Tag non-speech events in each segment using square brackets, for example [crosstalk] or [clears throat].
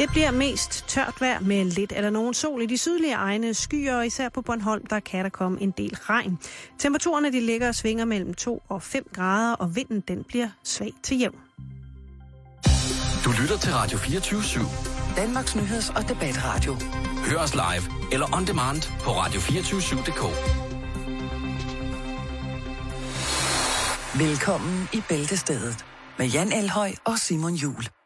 Det bliver mest tørt vejr med lidt eller nogen sol i de sydlige egne skyer, og især på Bornholm, der kan der komme en del regn. Temperaturerne de ligger og svinger mellem 2 og 5 grader, og vinden den bliver svag til jævn. Du lytter til Radio 24 /7. Danmarks Nyheds- og Debatradio. Hør os live eller on demand på radio247.dk. Velkommen i Bæltestedet med Jan Elhøj og Simon Jul.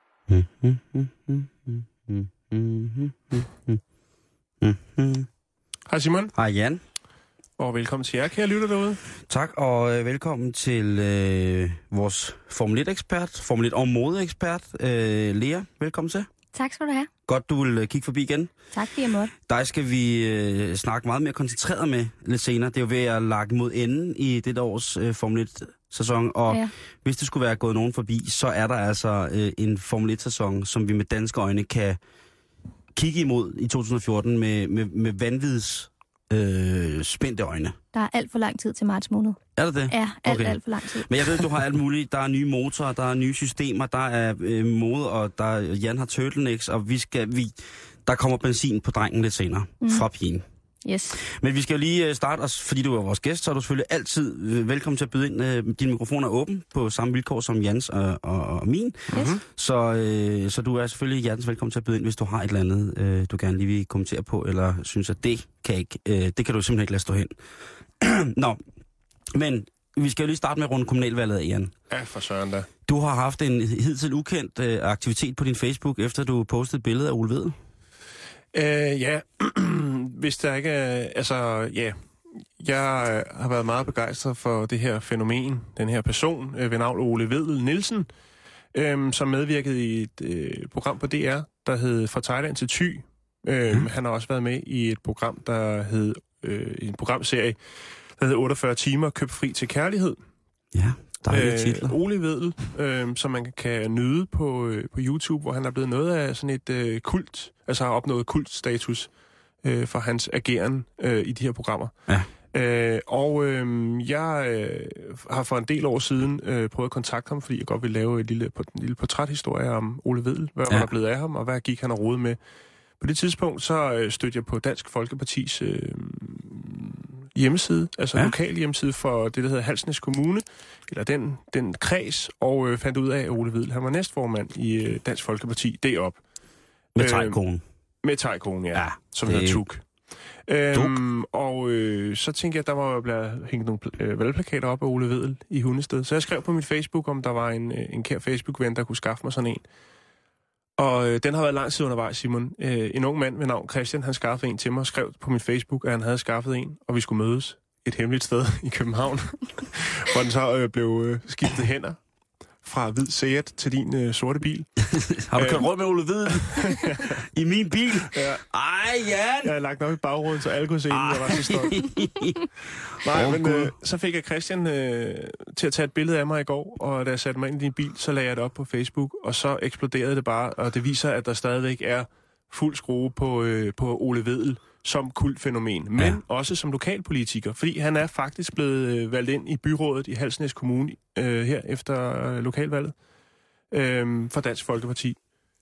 Hej Simon, Hej Jan. og velkommen til jer, kære lytter derude. Tak, og øh, velkommen til øh, vores Formel 1-ekspert, Formel 1 og modeekspert, øh, Lea. Velkommen til. Tak skal du have. Godt, du vil øh, kigge forbi igen. Tak fordi jeg måtte. Dig skal vi øh, snakke meget mere koncentreret med lidt senere. Det er jo ved at lage mod enden i det års øh, Formel 1-sæson, og ja. Hvis det skulle være gået nogen forbi, så er der altså øh, en Formel 1-sæson, som vi med danske øjne kan kigge imod i 2014 med, med, med vanvids øh, spændte øjne. Der er alt for lang tid til marts måned. Er det det? Ja, alt, Okay. alt for lang tid. Men jeg ved, du har alt muligt. Der er nye motorer, der er nye systemer, der er øh, mode, og der er, Jan har turtlenecks, og vi skal, vi, der kommer benzin på drengen lidt senere mm. fra pigen. Yes. Men vi skal jo lige øh, starte os, fordi du er vores gæst, så er du selvfølgelig altid øh, velkommen til at byde ind. Øh, din mikrofon er åben på samme vilkår som Jans og, og, og min. Yes. Så, øh, så du er selvfølgelig hjertens velkommen til at byde ind, hvis du har et eller andet, øh, du gerne lige vil kommentere på, eller synes, at det kan, ikke, øh, det kan du simpelthen ikke lade stå hen. [clears throat] Nå, men vi skal jo lige starte med at runde kommunalvalget af, Jan. Ja, for søren da. Du har haft en hidtil ukendt øh, aktivitet på din Facebook, efter du postede et billede af Ole Vedel. Øh, ja, [clears throat] hvis der ikke er... Altså, ja. Jeg øh, har været meget begejstret for det her fænomen, den her person øh, ved navn Ole Vedel Nielsen, øh, som medvirkede i et øh, program på DR, der hed Fra Thailand til Thy. Øh, mm. Han har også været med i et program, der hed... Øh, en programserie, der hed 48 timer, køb fri til kærlighed. Ja, dejlige øh, titler. Ole Vedel, øh, som man kan nyde på, øh, på YouTube, hvor han er blevet noget af sådan et øh, kult, altså har opnået kultstatus øh, for hans ageren øh, i de her programmer. Ja. Øh, og øh, jeg øh, har for en del år siden øh, prøvet at kontakte ham, fordi jeg godt vil lave et lille, en lille portræthistorie om Ole Vedel. Hvad Ja. der blevet af ham, og hvad gik han og rode med? På det tidspunkt så øh, stødte jeg på Dansk Folkepartis øh, hjemmeside, altså Ja. lokal hjemmeside for det, der hedder Halsnes Kommune, eller den, den kreds, og øh, fandt ud af, at Ole Vedel, han var næstformand i øh, Dansk Folkeparti, derop. Med øh, tegkonen. Med tegkonen, ja, Ja, som det- hedder Tuk. Øhm, og øh, så tænkte jeg, at der må blive hængt nogle øh, valgplakater op af Ole Vedel i Hundested. Så jeg skrev på mit Facebook, om der var en, øh, en kær Facebook-ven, der kunne skaffe mig sådan en. Og øh, den har været lang tid undervejs, Simon. Øh, en ung mand ved navn Christian, han skaffede en til mig og skrev på min Facebook, at han havde skaffet en, og vi skulle mødes et hemmeligt sted [laughs] i København, [laughs] hvor den så øh, blev øh, skiftet hænder fra hvid Seat til din øh, sorte bil. [laughs] Har du kørt rundt med Ole Vedel [laughs] i min bil? Ja. Ej, Jan! Jeg havde lagt op i bagruden, så alle kunne se. Jeg var så stolt. [laughs] Nej, Åh, men øh, så fik jeg Christian øh, til at tage et billede af mig i går, og da jeg satte mig ind i din bil, så lagde jeg det op på Facebook, og så eksploderede det bare, og det viser, at der stadigvæk er fuld skrue på, øh, på Ole Vedel som kultfænomen, men Ja. også som lokalpolitiker, fordi han er faktisk blevet øh, valgt ind i byrådet i Halsnæs Kommune øh, her efter øh, lokalvalget øh, for Dansk Folkeparti.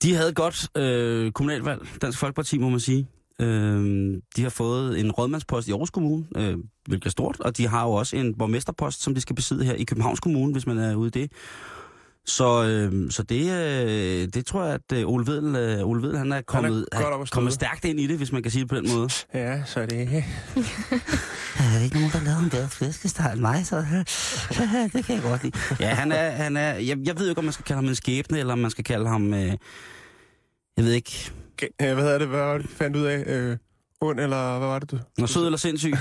De havde godt øh, kommunalvalg, Dansk Folkeparti, må man sige. Øh, de har fået en rådmandspost i Aarhus Kommune, øh, hvilket er stort, og de har jo også en borgmesterpost, som de skal besidde her i Københavns Kommune, hvis man er ude i det. Så, øh, så det, øh, det tror jeg, at øh, Ole Vedel, øh, Ole Vedel han er kommet, at støde. kommet stærkt ind i det, hvis man kan sige det på den måde. [laughs] Ja, så er det [laughs] ikke. Der er ikke nogen, der laver en bedre flæskesteg end mig, så [laughs] det kan jeg godt lide. Ja, han er, han er jeg, jeg ved ikke, om man skal kalde ham en skæbne, eller om man skal kalde ham, øh, jeg ved ikke, hvad hedder det? Hvad var det, du fandt ud af? Øh, ond, eller hvad var det, du? Nå, sød eller sindssyg?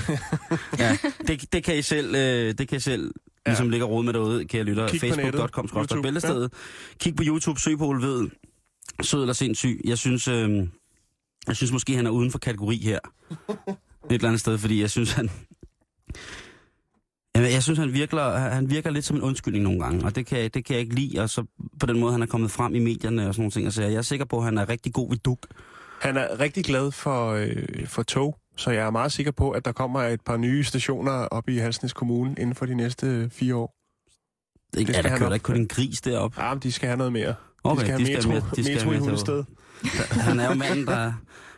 ja, det, det kan I selv, øh, det kan I selv Ja. ligesom ligge og rode med derude, kære lytter. Facebook.com, bæltestedet. Kig på YouTube, søg på Ole Vedel. Sød eller sindssyg. Jeg synes, øh, jeg synes måske, han er uden for kategori her. Et eller andet sted, fordi jeg synes, han... Jamen, jeg synes, han virker, han virker lidt som en undskyldning nogle gange, og det kan, det kan jeg ikke lide. Og så på den måde, han er kommet frem i medierne og sådan nogle ting. Så jeg er sikker på, at han er rigtig god ved duk. Han er rigtig glad for, øh, for tog, så jeg er meget sikker på, at der kommer et par nye stationer op i Halsnæs Kommune inden for de næste fire år. Det ja, skal der kører der ikke kun en gris derop. Ja, men de skal have noget mere. Okay, de skal have metro, mere- de skal metro have i metro. Hundested. [laughs] Han er jo manden, der,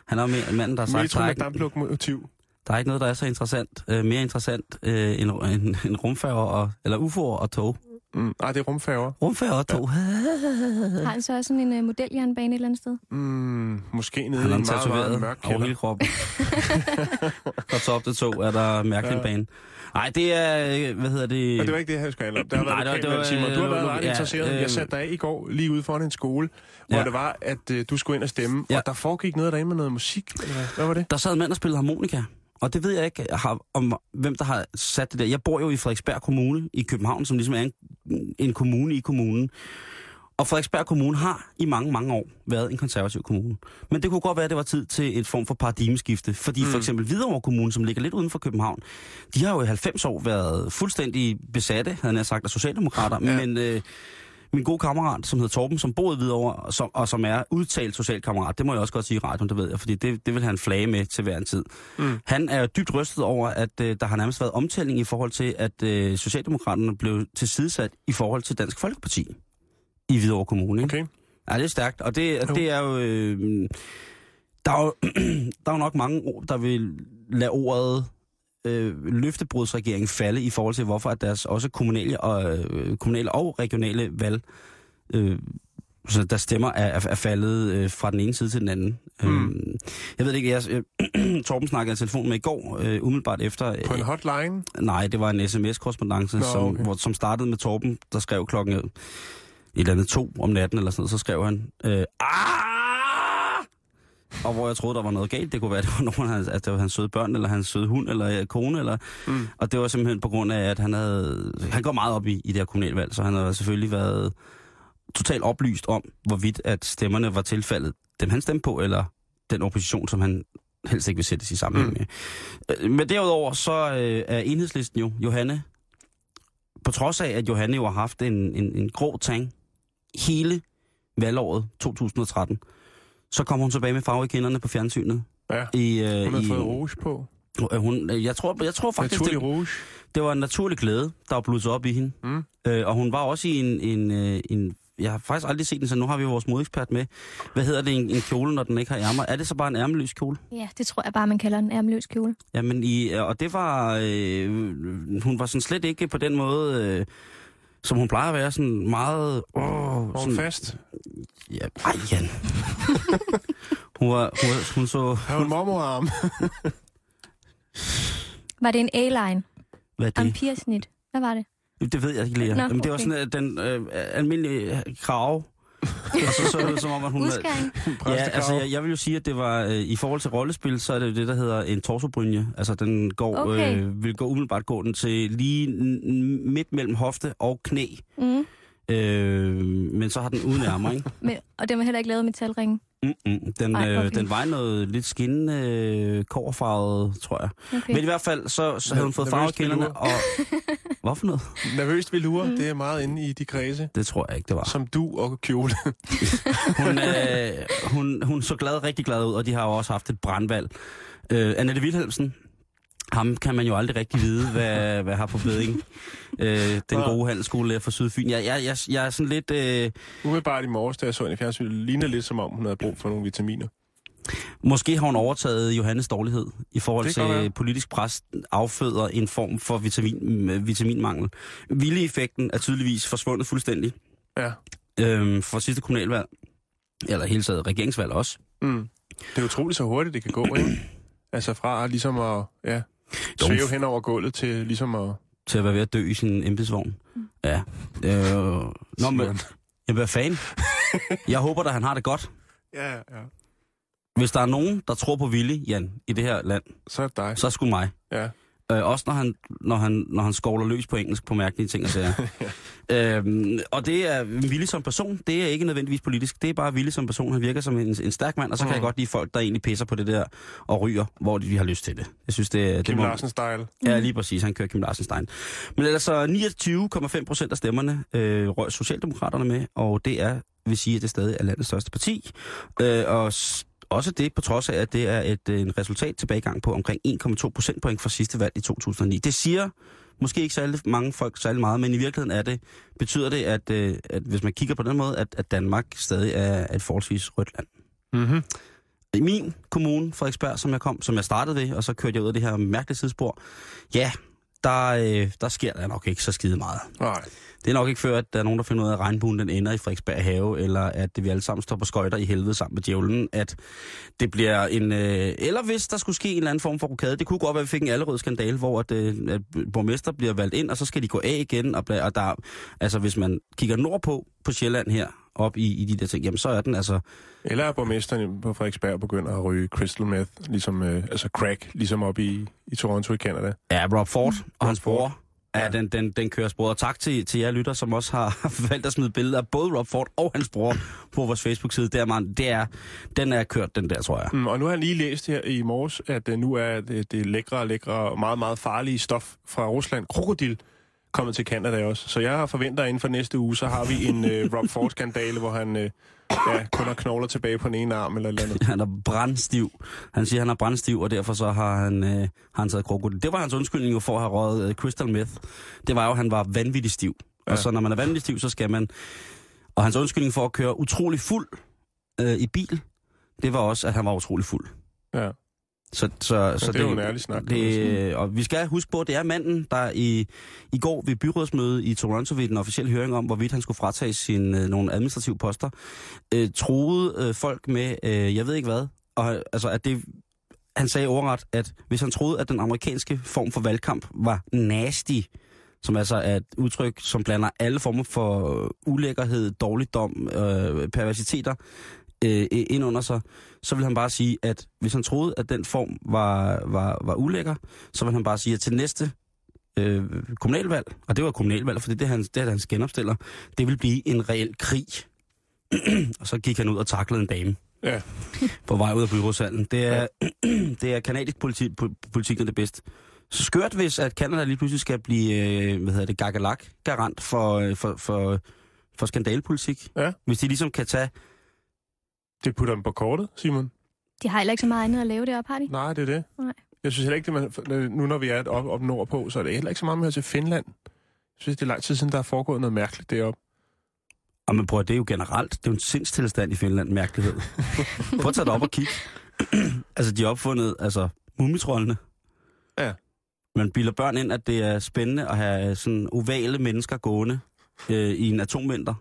han er jo manden, der har sagt, Metro er, med ikke, damplokomotiv. der er ikke noget, der er så interessant, øh, mere interessant øh, end, end, end rumfærger, og, eller UFO'er og tog. Mm. Ej, det er rumfærger. Rumfærger og tog. Har han så også sådan en uh, modeljernbane et eller andet sted? Mm, måske nede Han i en meget, meget mørk over hele kælder. kroppen. [laughs] Fra top til to er der mærkelig Ja. bane. Nej, det er, øh, hvad hedder det? Men det var ikke det, jeg skulle handle om. Det har Nej, været det var- det var. Du har øh, været ret ja, interesseret. øh, Jeg satte dig af i går lige ude foran en skole, hvor Ja. det var, at øh, du skulle ind og stemme. Ja. Og der foregik noget derinde med noget musik. Eller hvad? hvad var det? Der sad en mand og spillede harmonika. Og det ved jeg ikke, har, om hvem der har sat det der. Jeg bor jo i Frederiksberg Kommune i København, som ligesom er en, en kommune i kommunen. Og Frederiksberg Kommune har i mange, mange år været en konservativ kommune. Men det kunne godt være, at det var tid til et form for paradigmeskifte. Fordi mm. for eksempel Hvidovre Kommune, som ligger lidt uden for København, de har jo i 90 år været fuldstændig besatte, havde jeg sagt, af socialdemokrater. Ja. Ja. Men øh, min gode kammerat, som hedder Torben, som boede i Hvidovre, og som, og som er udtalt socialkammerat, det må jeg også godt sige i radioen, det ved jeg, fordi det, det vil han flage med til hver en tid. Mm. Han er dybt rystet over, at øh, der har nærmest været omtælling i forhold til, at øh, Socialdemokraterne blev tilsidesat i forhold til Dansk Folkeparti i Hvidovre Kommune. Ikke? Okay. Ja, det er stærkt, og det, Jo. det er jo... Øh, der, er jo [clears throat] der er jo nok mange der vil lade ordet øh, løftebrudsregering falde i forhold til, hvorfor at deres også kommunale og, øh, kommunale og regionale valg, øh, så der stemmer er, er, er faldet øh, fra den ene side til den anden. Mm. Øh, jeg ved ikke, jeg, øh, [clears throat] Torben snakkede i telefon med i går, øh, umiddelbart efter... På en hotline? Nej, det var en sms-korrespondence, Nå, som, okay. hvor, som startede med Torben, der skrev klokken øh, et eller andet to om natten, eller sådan noget, så skrev han, øh, "Ah!" Og hvor jeg troede, der var noget galt. Det kunne være, [laughs] det var nogen af hans, at det var hans søde børn, eller hans søde hund, eller øh, kone, eller, Mm. og det var simpelthen på grund af, at han havde, han går meget op i, i det her kommunalvalg, så han har selvfølgelig været totalt oplyst om, hvorvidt at stemmerne var tilfaldet dem, han stemte på, eller den opposition, som han helst ikke vil sættes i sammenhæng Mm. med. Øh, Men derudover så øh, er enhedslisten jo Johanne, på trods af, at Johanne jo har haft en, en, en grå tang hele valgåret 2013, så kom hun tilbage med farve i kinderne på fjernsynet. Ja. I, øh, Hun har i, fået rouge på. øh, hun, øh, jeg, tror, jeg tror faktisk, Naturlig det, rouge. det var en naturlig glæde, der var blusset op i hende. Mm. Øh, og hun var også i en, en, øh, en... Jeg har faktisk aldrig set den, så nu har vi vores modekspert med. Hvad hedder det, en, en kjole, når den ikke har ærmer? Er det så bare en ærmeløs kjole? Ja, det tror jeg bare, man kalder en ærmeløs kjole. Jamen, i, og det var... Øh, hun var sådan slet ikke på den måde, øh, som hun plejer at være, sådan meget... Åh, sådan, fast? Ja, ej, Jan. [laughs] hun, var, hun, var, hun så... Har hun mormorarm? [laughs] Var det en A-line? Hvad er det? Amperesnit? Hvad var det? Det ved jeg ikke. Nå, Jamen, det var okay. sådan øh, den øh, almindelige øh, krave. og så så det som om, at hun... Udskæring? [laughs] Ja, altså jeg, jeg vil jo sige, at det var øh, i forhold til rollespil, så er det jo det, der hedder en torsobrynje. Altså den går, Okay. øh, vil gå umiddelbart gå den til lige midt mellem hofte og knæ. Mm. Øh, men så har den uden ærmer, ikke? [laughs] Men, og den var heller ikke lavet af metalring. Mm-mm. Den, Ej, øh, den var noget lidt skinnende øh, kårfarvet, tror jeg. Okay. Men i hvert fald, så, så havde hun fået farve i Nervøst kinderne, velour. og... [laughs] Hvorfor noget? Nervøst velure, mm. det er meget inde i de kredse. Det tror jeg ikke, det var. Som du og kjole. [laughs] Hun, øh, hun, hun så glad, rigtig glad ud, og de har jo også haft et brandvalg. Øh, Annette Wilhelmsen, ham kan man jo aldrig rigtig vide, hvad, hvad har på beding. Øh, den gode handelsskolelærer fra Sydfyn. Jeg, jeg, jeg, jeg er sådan lidt... Øh, Umiddelbart i morges, da jeg så hende i fjernsynet, ligner lidt som om, hun havde brug for nogle vitaminer. måske har hun overtaget Johannes dårlighed i forhold til være. politisk pres afføder en form for vitamin, øh, vitaminmangel. Vilde-effekten er tydeligvis forsvundet fuldstændig Ja. øh, for sidste kommunalvalg. Eller hele taget regeringsvalg også. Mm. Det er utroligt så hurtigt, det kan gå, ikke? Altså fra ligesom at ja, svæve hen over gulvet til ligesom at... til at være ved at dø i sin embedsvogn. Ja. Øh, nå, men, jamen, hvad fanden? Jeg håber da, han har det godt. Ja, ja. Hvis der er nogen, der tror på Willy, Jan, i det her land, Så er det dig. så er det sgu mig. Ja. Øh, også når han, når, han, når han skovler løs på engelsk på mærkelige ting og sager. [laughs] øhm, og det er Willy som person, det er ikke nødvendigvis politisk. Det er bare Willy som person. Han virker som en, en stærk mand, og så kan Mm. jeg godt lide folk, der egentlig pisser på det der og ryger, hvor de har lyst til det. Jeg synes, det, det Kim må, Larsen-style. Ja, lige præcis. Han kører Kim Larsen-Stein. Men ellers så 29,5 procent af stemmerne øh, røg Socialdemokraterne med, og det er, vil sige, at det stadig er landets største parti. Øh, og også det, på trods af, at det er et øh, en resultat tilbagegang på omkring 1,2 procentpoint fra sidste valg i 2009. Det siger Måske ikke særlig mange folk særlig meget, men i virkeligheden er det, betyder det, at, øh, at hvis man kigger på den måde, at, at Danmark stadig er et forholdsvis rødt land. Mm-hmm. I min kommune, Frederiksberg, som jeg kom, som jeg startede ved, og så kørte jeg ud af det her mærkelige sidespor, ja, der, øh, der sker der nok ikke så skide meget. Nej. Det er nok ikke før, at der er nogen, der finder ud af, at regnbuen den ender i Frederiksberg have, eller at vi alle sammen står på skøjter i helvede sammen med djævlen, at det bliver en... Øh, eller hvis der skulle ske en eller anden form for rokade, det kunne godt være, at vi fik en allerød skandal, hvor at, øh, at borgmester bliver valgt ind, og så skal de gå af igen, og, og der, altså hvis man kigger nordpå på Sjælland her, op i, i de der ting, jamen så er den altså... Eller er borgmesteren på Frederiksberg begynder at ryge crystal meth, ligesom, øh, altså crack, ligesom op i, i Toronto i Canada. Ja, Rob Ford og hans Ford. bror. Ja, Ja. den, den, den kører sporet. Og tak til, til jer lytter, som også har [laughs] valgt at smide billeder af både Rob Ford og hans bror på vores Facebook-side. Det er, man, det er, den er kørt, den der, tror jeg. Mm, og nu har jeg lige læst her i morges, at øh, nu er det, det lækre, lækre og meget, meget farlige stof fra Rusland, krokodil, kommet til Canada også. Så jeg forventer, at inden for næste uge, så har vi en øh, [laughs] Rob Ford-skandale, hvor han øh, ja, kun har knogler tilbage på den ene arm eller eller andet. Han er brandstiv. Han siger, at han er brandstiv, og derfor så har han, øh, har han taget krokodil. Det var hans undskyldning jo for at have røget øh, crystal meth. Det var jo, at han var vanvittig stiv. Ja. Og så når man er vanvittig stiv, så skal man... Og hans undskyldning for at køre utrolig fuld øh, i bil, det var også, at han var utrolig fuld. Ja. Så, så, så det er jo en ærlig snak, Det, og vi skal huske på, at det er manden, der i, i går ved byrådsmødet i Toronto ved den officielle høring om, hvorvidt han skulle fratage sin, øh, nogle administrative poster, øh, troede øh, folk med, øh, jeg ved ikke hvad, og, altså at det, han sagde overret, at hvis han troede, at den amerikanske form for valgkamp var nasty, som altså er et udtryk, som blander alle former for øh, ulækkerhed, dårligdom, øh, perversiteter øh, ind under sig, så vil han bare sige, at hvis han troede, at den form var, var, var ulækker, så vil han bare sige, at til næste øh, kommunalvalg, og det var kommunalvalg, for det er hans, det er hans genopstiller, det vil blive en reel krig. [clears throat] og så gik han ud og taklede en dame Ja. på vej ud af byrådshallen. Det er, [clears throat] det er kanadisk politi, po- politik, der er det bedste. Så skørt, hvis at Canada lige pludselig skal blive, øh, hvad hedder det, gagalak garant for, øh, for, for, for skandalpolitik. Ja. Hvis de ligesom kan tage Det putter dem på kortet, Simon. De har heller ikke så meget andet at lave deroppe, har de? Nej, det er det. Nej. Jeg synes heller ikke, det man, nu når vi er op, op nordpå, så er det heller ikke så meget med at til Finland. Jeg synes, det er lang tid siden, der er foregået noget mærkeligt deroppe. Og man prøver, det er jo generelt, det er jo en sindstilstand i Finland, mærkelighed. [laughs] Prøv at tage det op og kigge. [clears throat] altså, de har opfundet, altså, mumitrollene. Ja. Man bilder børn ind, at det er spændende at have sådan ovale mennesker gående øh, i en atomvinter.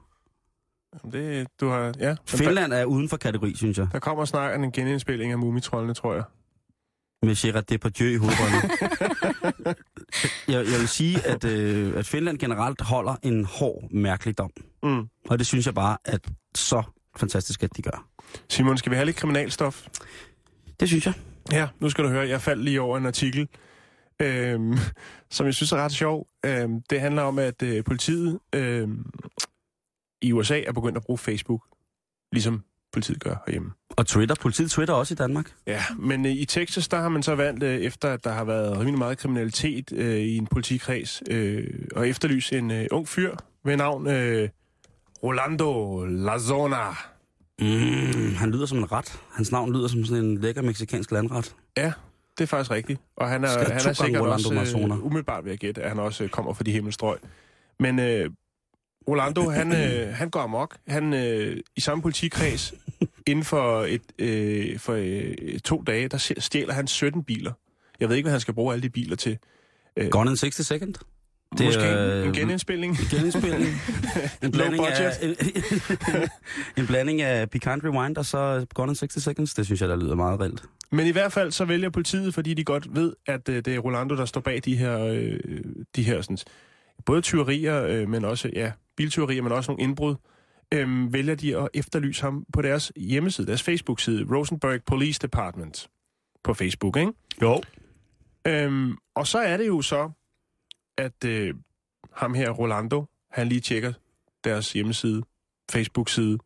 Jamen, Det, du har, ja. Finland er uden for kategori, synes jeg. der kommer snart en genindspilling af Mumitrollene, tror jeg. Med Gerard Depardieu i hovedrollen. [laughs] jeg, jeg vil sige, at, øh, at Finland generelt holder en hård mærkeligdom. Mm. Og det synes jeg bare, at så fantastisk, at de gør. Simon, skal vi have lidt kriminalstof? Det synes jeg. Ja, nu skal du høre, jeg faldt lige over en artikel, øhm, [laughs] som jeg synes er ret sjov. Øhm, det handler om, at øh, politiet øhm, i USA er begyndt at bruge Facebook, ligesom politiet gør herhjemme. Og Twitter, politiet Twitter også i Danmark. Ja, men øh, i Texas, der har man så valgt, øh, efter at der har været rimelig meget kriminalitet øh, i en politikreds, øh, og efterlyse en øh, ung fyr ved navn øh, Rolando Lazona. Mm, han lyder som en ret. Hans navn lyder som sådan en lækker meksikansk landret. Ja, det er faktisk rigtigt. Og han er, han er sikkert Rolando også, Marzona. øh, umiddelbart ved at gætte, at han også øh, kommer fra de himmelstrøg. Men øh, Rolando, han, øh, han går amok. Han øh, i samme politikreds, [laughs] inden for, et, øh, for øh, to dage, der stjæler han 17 biler. Jeg ved ikke, hvad han skal bruge alle de biler til. Gone in 60 second. Det Måske er, en genindspilning. En genindspilning. [laughs] en, blanding Low af, en, [laughs] en blanding af Piquant Rewind og så Gone in 60 seconds. Det synes jeg, der lyder meget reelt. Men i hvert fald så vælger politiet, fordi de godt ved, at øh, det er Rolando, der står bag de her, øh, de her sådan, både tyverier, øh, men også ja, biltyverier, men også nogle indbrud, øh, vælger de at efterlyse ham på deres hjemmeside, deres Facebook-side, Rosenberg Police Department på Facebook, ikke? Jo. Øhm, og så er det jo så, at øh, ham her, Rolando, han lige tjekker deres hjemmeside, Facebook-side,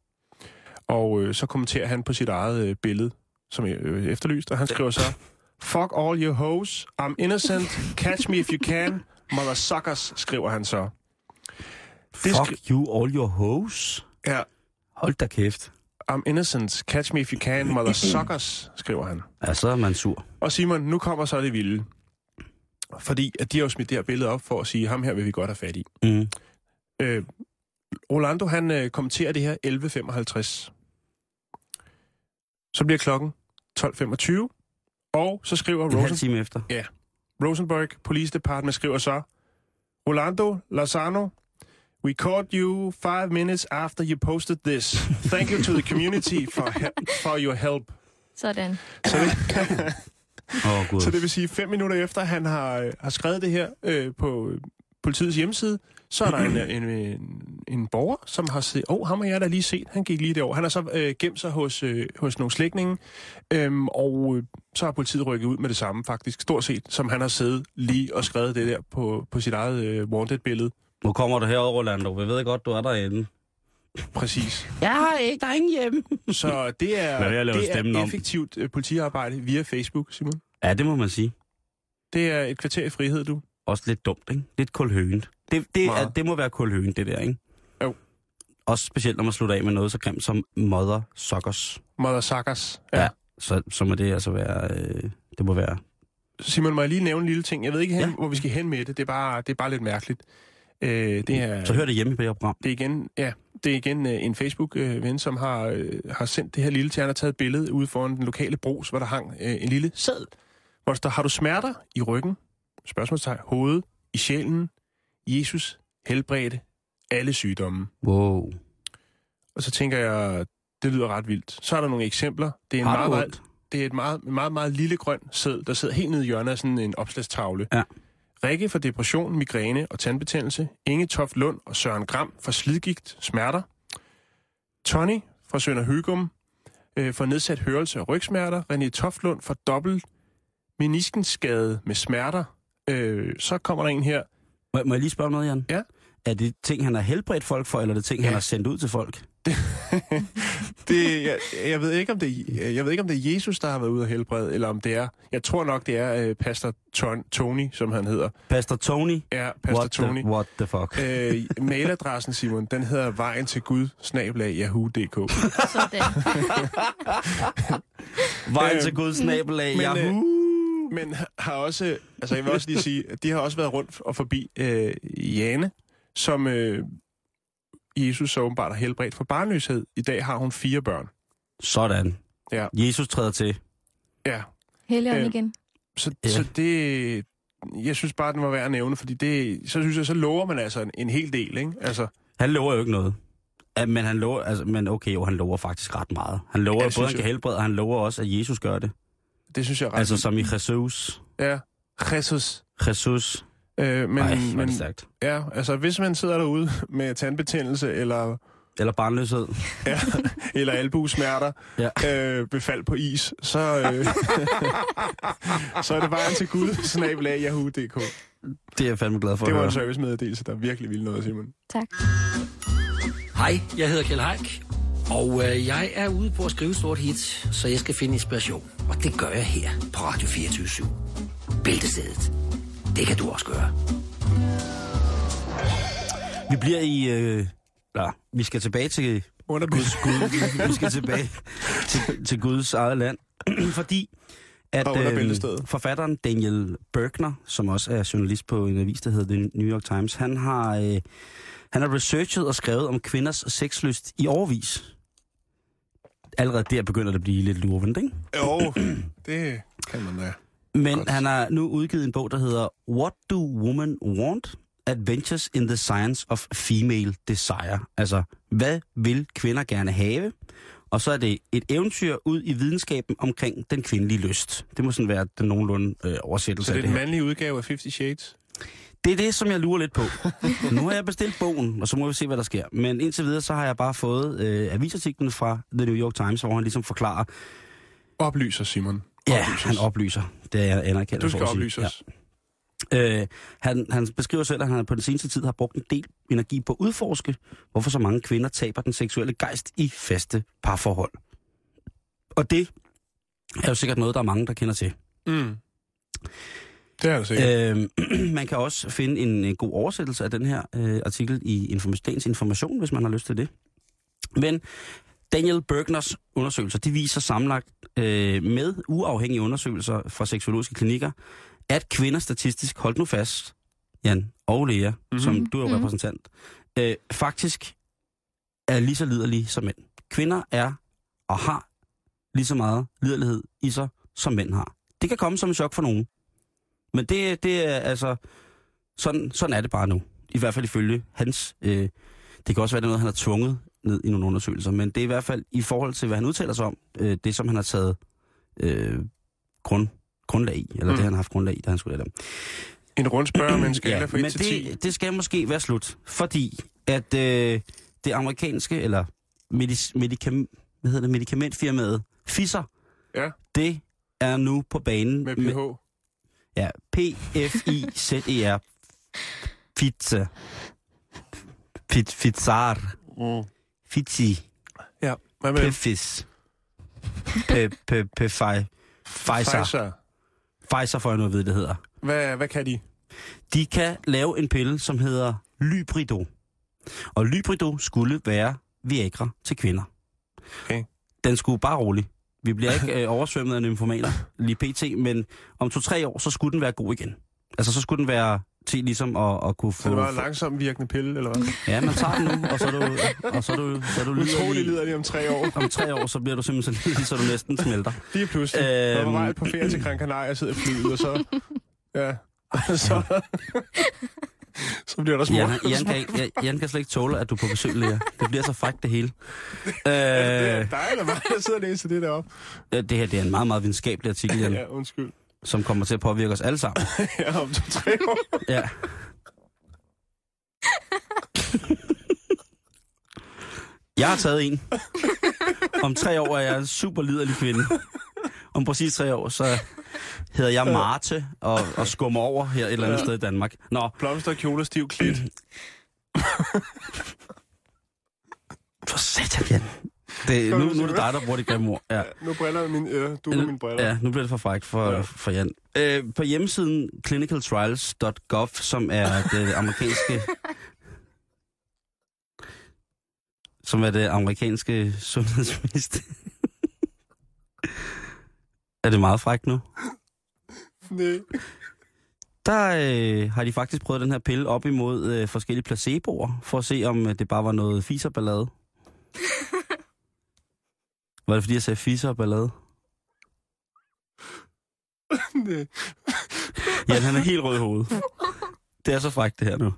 og øh, så kommenterer han på sit eget øh, billede, som er øh, efterlyst, og han skriver så, Fuck all your hoes, I'm innocent, catch me if you can, mother suckers, skriver han så. Det Fuck you, all your hoes. Ja, Hold da kæft. I'm innocent, catch me if you can, mother [clears throat] suckers, skriver han. Ja, så er man sur. Og Simon, nu kommer så det vilde. fordi at de har jo smidt det her billede op for at sige, ham her vil vi godt have fat i. Mm. Øh, Rolando, han øh, kommenterer det her 11.55. Så bliver klokken 12.25, og så skriver En halv Rosen, time efter. Rosenberg Police Department skriver så, Rolando Lozano, we caught you five minutes after you posted this. Thank you to the community for, he- for your help. Sådan. Så det, [laughs] oh, gud. så det vil sige, fem minutter efter han har, øh, har skrevet det her øh, på øh, politiets hjemmeside, så er der en, øh, en, en, en borger, som har set, åh, oh, ham har jeg da lige set, han gik lige derover. Han har så øh, gemt sig hos, øh, hos nogle slægtninge, øhm, og øh, så har politiet rykket ud med det samme faktisk, stort set, som han har siddet lige og skrevet det der på, på sit eget øh, wanted-billede. Nu kommer du herover, Rolando. Vi ved godt, du er derinde. Præcis. Jeg har ikke, der er ingen hjemme. Så det er, det er om? effektivt øh, politiarbejde via Facebook, Simon. Ja, det må man sige. Det er et kvarter i frihed, du. Også lidt dumt, ikke? Lidt kulhøent. Det, det, er, Meget. det må være kulhøent, det der, ikke? Jo. Også specielt, når man slutter af med noget så grimt som mother suckers. Mother Suckers. Ja. Så, så må det altså være... Øh, det må være... Simon, må jeg lige nævne en lille ting? Jeg ved ikke, hen, Ja. ja. hvor vi skal hen med det. Det er bare, det er bare lidt mærkeligt. Øh, det er, Så hør det hjemme på det her program. det er igen, ja, det er igen øh, en Facebook-ven, som har, øh, har sendt det her lille til. Han har taget et billede ude foran den lokale brus, hvor der hang øh, en lille sæd. Hvor der står, har du smerter i ryggen? Spørgsmålstegn. Hovedet, i sjælen. Jesus helbredte alle sygdomme. Wow. Og så tænker jeg, det lyder ret vildt. Så er der nogle eksempler. Det er en meget, meget, det er et meget, meget, meget lille grøn sæd, der sidder helt nede i hjørnet af sådan en opslagstavle. Ja. Rikke for depression, migræne og tandbetændelse. Inge Toft Lund og Søren Gram for slidgigt, smerter. Tony fra Sønder Hygum øh, for nedsat hørelse og rygsmerter. René Toftlund for dobbelt meniskenskade med smerter. Øh, så kommer der en her. Må, må jeg lige spørge noget, Jan? Ja. Er det ting, han har helbredt folk for, eller er det ting, ja. han har sendt ud til folk? [laughs] Det, jeg, jeg, ved ikke, om det, jeg ved ikke, om det er Jesus, der har været ude og helbrede, eller om det er... Jeg tror nok, det er øh, pastor Ton, Tony, som han hedder. Pastor Tony? Ja, pastor what Tony. The, what the fuck? Øh, mailadressen, Simon, den hedder vejen til Gud, snabelag, yahoo.dk. Sådan. [laughs] Vejen øh, til Gud, snabelag, men, øh, Yahoo! Men har også, altså jeg vil også lige sige, de har også været rundt og forbi øh, Jane, som øh, Jesus så åbenbart har helbredt for barnløshed. I dag har hun fire børn. Sådan. Ja. Jesus træder til. Ja, Helligånd Øh, igen. så, Ja. så det... Jeg synes bare, den var værd at nævne, fordi det, så synes jeg, så lover man altså en, en hel del, ikke? Altså, Han lover jo ikke noget. Ja, men han lover, altså, men okay, jo, han lover faktisk ret meget. Han lover Ja, både, han kan helbrede, og han lover også, at Jesus gør det. det synes jeg ret Altså som i Jesus. Ja, Jesus. Jesus. Øh, men, Ej, hvor er men det stærkt. ja, altså hvis man sidder derude med tandbetændelse eller, Eller barnløshed. ja, eller albuesmerter, Ja. øh, befald på is, så, øh, så er det vejen til Gud, snabelag yahoo.dk. Det er jeg fandme glad for Det var en servicemeddelelse, der virkelig ville noget, Simon. Tak. Hej, jeg hedder Kjell Haik, og øh, jeg er ude på at skrive et stort hit, så jeg skal finde inspiration. Og det gør jeg her på Radio 24 Bæltestedet. Det kan du også gøre. Vi bliver i... Øh, nej, vi skal tilbage til Under Guds Gud. vi skal tilbage til, til Guds eget land. [clears throat] Fordi at øh, forfatteren Daniel Bergner, som også er journalist på en avis, der hedder The New York Times, han har, øh, han har researchet og skrevet om kvinders sexlyst i overvis. Allerede der begynder det at blive lidt lurvent, ikke? Jo, det kan man da. Men Godt. han har nu udgivet en bog, der hedder What Do Women Want? Adventures in the Science of Female Desire. Altså, hvad vil kvinder gerne have? Og så er det et eventyr ud i videnskaben omkring den kvindelige lyst. Det må sådan være den nogenlunde øh, oversættelse Så det er den mandlige udgave af Fifty Shades? Det er det, som jeg lurer lidt på. [laughs] nu har jeg bestilt bogen, og så må vi se, hvad der sker. Men indtil videre, så har jeg bare fået øh, avisartiklen fra The New York Times, hvor han ligesom forklarer, Oplyser, Simon. Ja, Oplys han oplyser. Det er jeg anerkendt. Du skal oplyse os. Øh, han, han beskriver selv, at han på den seneste tid har brugt en del energi på at udforske, hvorfor så mange kvinder taber den seksuelle gejst i faste parforhold. Og det er jo sikkert noget, der er mange, der kender til. Mm. Det er det sikkert. Øh, [clears throat] man kan også finde en, en god oversættelse af den her øh, artikel i Inform- Dagens Information, hvis man har lyst til det. Men Daniel Bergners undersøgelser, de viser sammenlagt øh, med uafhængige undersøgelser fra seksologiske klinikker, at kvinder statistisk, hold nu fast, Jan og Lea, mm-hmm. som du er Mhm. repræsentant, øh, faktisk er lige så liderlige som mænd. Kvinder er og har lige så meget liderlighed i sig, som mænd har. Det kan komme som en chok for nogen. Men det, det er altså... Sådan, sådan er det bare nu. I hvert fald ifølge hans... Øh, det kan også være, det noget, han har tvunget ned i nogle undersøgelser, men det er i hvert fald i forhold til, hvad han udtaler sig om, øh, det som han har taget øh, grund, grundlag i, eller mm. det han har haft grundlag i, da han skulle lade dem. En rundspørg med en skala Ja, fra 1 men til 10. det, det skal måske være slut, fordi at øh, det amerikanske, eller medis, medikam, hvad hedder det, medikamentfirmaet Pfizer, Ja. det er nu på banen Med PH. Ja, P-F-I-Z-E-R. Pizza. Pit, Pizar. Mm. Fitzi. Ja, hvad med Pefis. Pe, pe, pe, Pfizer. Pfizer? Pfizer får jeg nu at vide, det hedder. Hvad, hvad kan de? De kan lave en pille, som hedder Lybrido. Og Lybrido skulle være Viagra til kvinder. Okay. Den skulle bare rolig. Vi bliver ikke øh, oversvømmet af nymphomaner lige pt, men om to-tre år, så skulle den være god igen. Altså, så skulle den være til ligesom at, at kunne få... Så det var en langsom virkende pille, eller hvad? Ja, man tager den nu, og så er du, og så er du, så er du Utrolig lider de om tre år. Om tre år, så bliver du simpelthen så lidelig, så du næsten smelter. Lige pludselig. Øhm... Når man var på ferie til Gran Canaria og sidder flyet, og så... Ja. [laughs] så... så bliver der små. Jan, Jan, kan, ikke- Jan, kan slet ikke tåle, at du er på besøg, Lea. Det bliver så frækt, det hele. Det er Øh, dig eller mig, der sidder og læser det deroppe. det her det er en meget, meget videnskabelig artikel, Jan, Ja, undskyld. Som kommer til at påvirke os alle sammen. [laughs] Ja, om to, tre år. [laughs] Ja. Jeg har taget en. Om tre år er jeg en super liderlig kvinde. Om præcis tre år, så hedder jeg Marte og, og skummer over her et eller andet sted i Danmark. Nå, Blomster, kjole, stiv klit. [clears throat] for satan, Jan. Det, nu, nu er det dig, der bruger det grimme ord. Ja. Nu briller jeg mine ører. Du med mine briller. Ja, nu bliver det for frækt for, ja. for Jan. Øh, på hjemmesiden clinicaltrials.gov, som er det [laughs] amerikanske... som er det amerikanske sundhedsminister. [laughs] er det meget frækt nu? Nej. Der øh, har de faktisk prøvet den her pille op imod øh, forskellige placeboer, for at se, om øh, det bare var noget fiserballade. Var det fordi, jeg sagde fiserballade? [laughs] Nej. Jan, han er helt rød i hovedet. Det er så frækt, det her nu.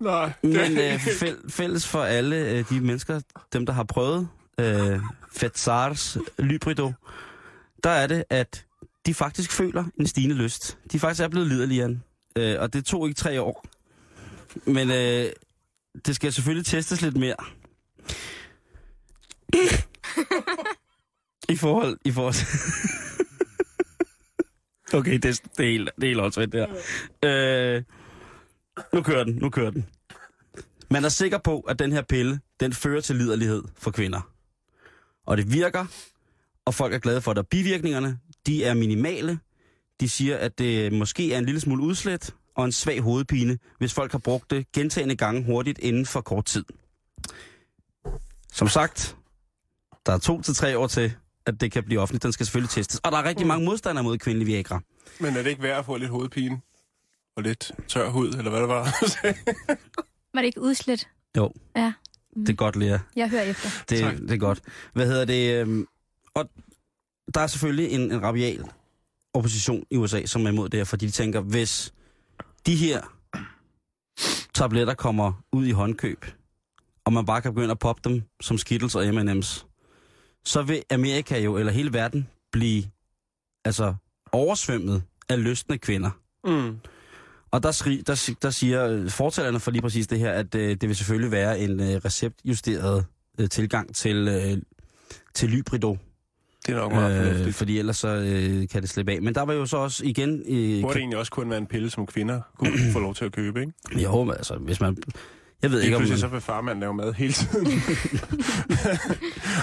Nej. Men øh, fæl- fælles for alle øh, de mennesker, dem der har prøvet øh, Fetsars Lybrido, der er det, at de faktisk føler en stigende lyst. De faktisk er blevet liderlige, Jan. Øh, og det tog ikke tre år. Men øh, det skal selvfølgelig testes lidt mere. [laughs] I forhold, i forhold til... okay, det, er- det er helt, det er helt åndssvagt, det her. Øh, nu kører den, nu kører den. Man er sikker på, at den her pille, den fører til liderlighed for kvinder. Og det virker, og folk er glade for det. Bivirkningerne, de er minimale. De siger, at det måske er en lille smule udslet og en svag hovedpine, hvis folk har brugt det gentagende gange hurtigt inden for kort tid. Som sagt, der er to til tre år til, at det kan blive offentligt. Den skal selvfølgelig testes. Og der er rigtig mange modstandere mod kvindelig Viagra. Men er det ikke værd at få lidt hovedpine? Og lidt tør hud, eller hvad det var? [laughs] Var det ikke udslet? Jo, Ja, det er godt, Lea. jeg hører efter. Det, Tak. det er godt. Hvad hedder det? øhm, Og der er selvfølgelig en, en rabial opposition i USA, som er imod det her, fordi de tænker, hvis de her tabletter kommer ud i håndkøb, og man bare kan begynde at poppe dem som Skittles og M&M's, så vil Amerika jo, eller hele verden, blive altså oversvømmet af lystende kvinder. mm. Og der, skri, der, der siger øh, fortalerne for lige præcis det her, at øh, det vil selvfølgelig være en øh, receptjusteret øh, tilgang til, øh, til Lybrido, Det er nok meget øh, fornuftigt. fordi ellers så øh, kan det slippe af. Men der var jo så også igen... Øh, Burde det egentlig også kun være en pille, som kvinder kunne få lov til at købe, ikke? jo, altså, hvis man... Jeg ved Ikke ikke, om... pludselig så vil farmand lave mad hele tiden.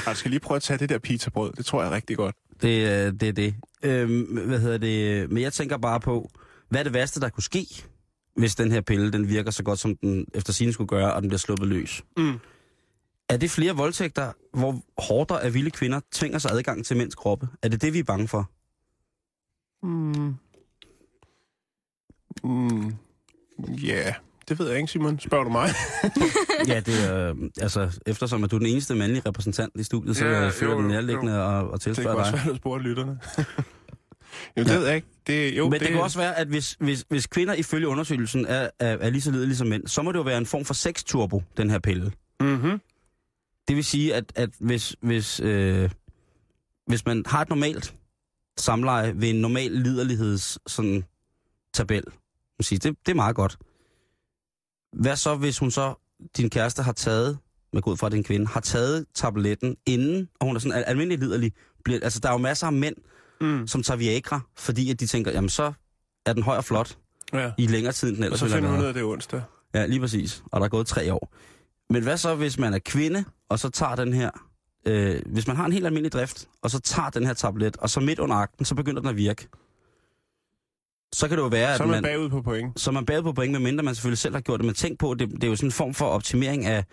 Du skal lige prøve at tage det der pizzabrød. Det tror jeg er rigtig godt. Det, øh, det er det. Øhm, hvad hedder det? Men jeg tænker bare på, hvad er det værste, der kunne ske, hvis den her pille, den virker så godt, som den efter sin skulle gøre, og den bliver sluppet løs? Mm. Er det flere voldtægter, hvor hårdere af vilde kvinder tvinger sig adgang til mænds kroppe? Er det det, vi er bange for? Mm. Mm, ja, det ved jeg ikke, Simon. Spørger du mig? [laughs] Ja, det er, øh, altså, eftersom at du er den eneste mandlige repræsentant i studiet, så Ja, føler jo, det jo, nærliggende at, at det tilspørge kan også dig. være, at spørge lytterne. [laughs] Jamen, det Ja. ved jeg ikke. Det, jo, Men det, det kan også være, at hvis, hvis, hvis kvinder ifølge undersøgelsen er, er, er lige så lidelige som mænd, så må det jo være en form for sexturbo, den her pille. Mm-hmm. Det vil sige, at, at hvis, hvis, øh, hvis man har et normalt samleje ved en normal liderligheds sådan, tabel, man siger, det, det er meget godt. Hvad så, hvis hun så, din kæreste har taget, med god fra din kvinde, har taget tabletten inden, og hun er sådan al- almindelig liderlig. Bliver, altså, der er jo masser af mænd, Mm. som tager Viagra, fordi at de tænker, jamen så er den høj og flot Ja. i længere tid, end den Og ellers så finder hun ud af, det onsdag. Ja, lige præcis. Og der er gået tre år. Men hvad så, hvis man er kvinde, og så tager den her... Øh, hvis man har en helt almindelig drift, og så tager den her tablet, og så midt under akten, så begynder den at virke. Så kan det jo være, Så at er man man, bagud på point. så er man bagud på point, medmindre man selvfølgelig selv har gjort det. Men tænk på, det, det er jo sådan en form for optimering af,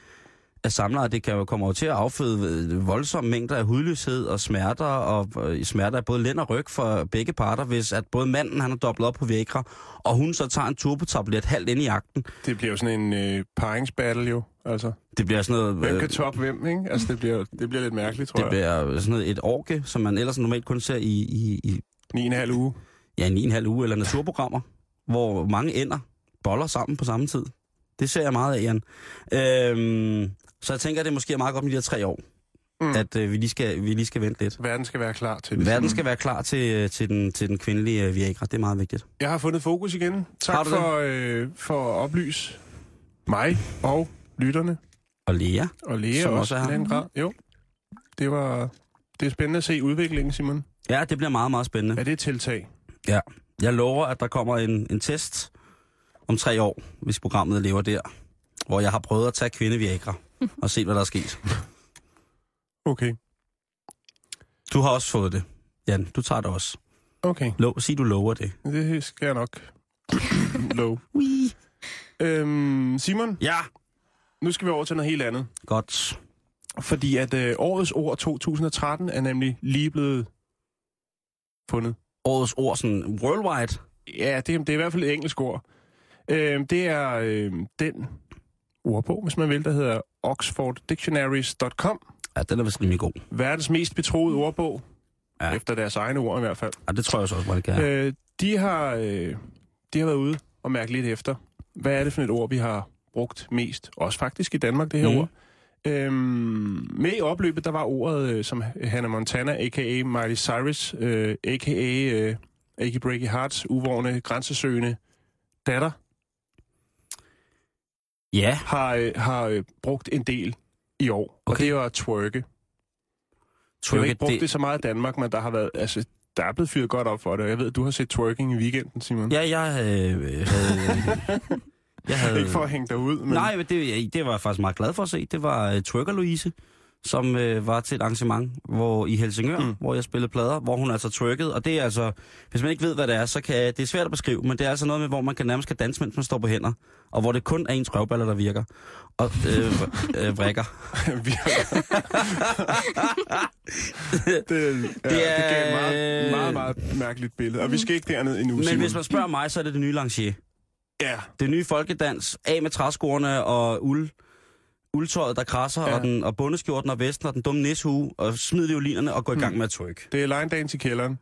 af samlere. Det kan jo komme over til at afføde øh, voldsomme mængder af hudløshed og smerter, og øh, smerter af både lænd og ryg for begge parter, hvis at både manden han er dobbelt op på Viagra, og hun så tager en turbotablet halvt ind i akten. Det bliver jo sådan en øh, paringsbattle jo. Altså, Det bliver sådan noget... hvem øh, kan toppe hvem, ikke? Altså, det bliver, det bliver lidt mærkeligt, tror Det jeg. bliver sådan noget, et orke, som man ellers normalt kun ser i, i, i Ni og en halv uge. Ja, en, en halv uge eller naturprogrammer, hvor mange ender boller sammen på samme tid. Det ser jeg meget af, Jan. Øhm, så jeg tænker, at det måske er meget godt med de her tre år, Mm. at øh, vi, lige skal, vi lige skal vente lidt. Verden skal være klar til det. Verden skal være klar til, øh, til, den, til den kvindelige øh, Viagra. Det er meget vigtigt. Jeg har fundet fokus igen. Tak for, øh, for at oplyse mig og lytterne. Og Lea, Og Lea Som også, også er her. grad. Jo, det var... Det er spændende at se udviklingen, Simon. ja, det bliver meget, meget spændende. Er det et tiltag? Jeg lover, at der kommer en, en test om tre år, hvis programmet lever der, hvor jeg har prøvet at tage kvinde Viagra og se, hvad der er sket. Okay. Du har også fået det. Jan, du tager det også. Okay, Lov, sig, du lover det. det skal jeg nok [laughs] love. Ui. Øhm, Simon, Ja. nu skal vi over til noget helt andet. Godt. Fordi at øh, årets ord 2013 er nemlig lige blevet fundet. Årets ord, sådan worldwide. Ja, det, det er i hvert fald et engelsk ord. Øhm, det er øh, den ordbog, hvis man vil, der hedder oxforddictionaries.com. Ja, den er vist rimelig god. Verdens mest betroede ordbog. Ja. Efter deres egne ord i hvert fald. Ja, det tror jeg så også, det kan. Øh, de, har, øh, de har været ude og mærke lidt efter. Hvad er det for et ord, vi har brugt mest? Også faktisk i Danmark, det her mm. ord. Øhm, med i opløbet, der var ordet, øh, som Hannah Montana, a.k.a. Miley Cyrus, øh, a.k.a. Øh, Achy Breaky Hearts, uvårende, grænsesøgende datter, Ja, har, øh, har øh, brugt en del i år. Okay. Og det var twerke. Jeg har ikke brugt det... det, det så meget i Danmark, men der har været, altså, der er blevet fyret godt op for det. Jeg ved, du har set twerking i weekenden, Simon. Ja, jeg øh, havde... [laughs] jeg havde Ikke for at hænge dig ud, men... Nej, men det, det var jeg faktisk meget glad for at se. Det var uh, Twerker Louise, som uh, var til et arrangement hvor, i Helsingør, Mm. hvor jeg spillede plader, hvor hun altså twerkede. Og det er altså, hvis man ikke ved, hvad det er, så kan det er svært at beskrive, men det er altså noget med, hvor man kan nærmest kan danse, mens man står på hænder. Og hvor det kun er ens røvballer, der virker. Og øh, øh, vrikker. [laughs] [laughs] Det, ja, det, det er- gav et meget, meget, meget mærkeligt billede. Og vi skal ikke derned endnu, Men Simon. hvis man spørger mig, så er det det nye Lancier. Ja, Det nye folkedans, af med træskoerne og uld, uldtøjet, der krasser, Ja. og, den, og bundeskjorten og vesten og den dumme nishue, og smid violinerne og gå i gang med at twerk. det er line dance i kælderen.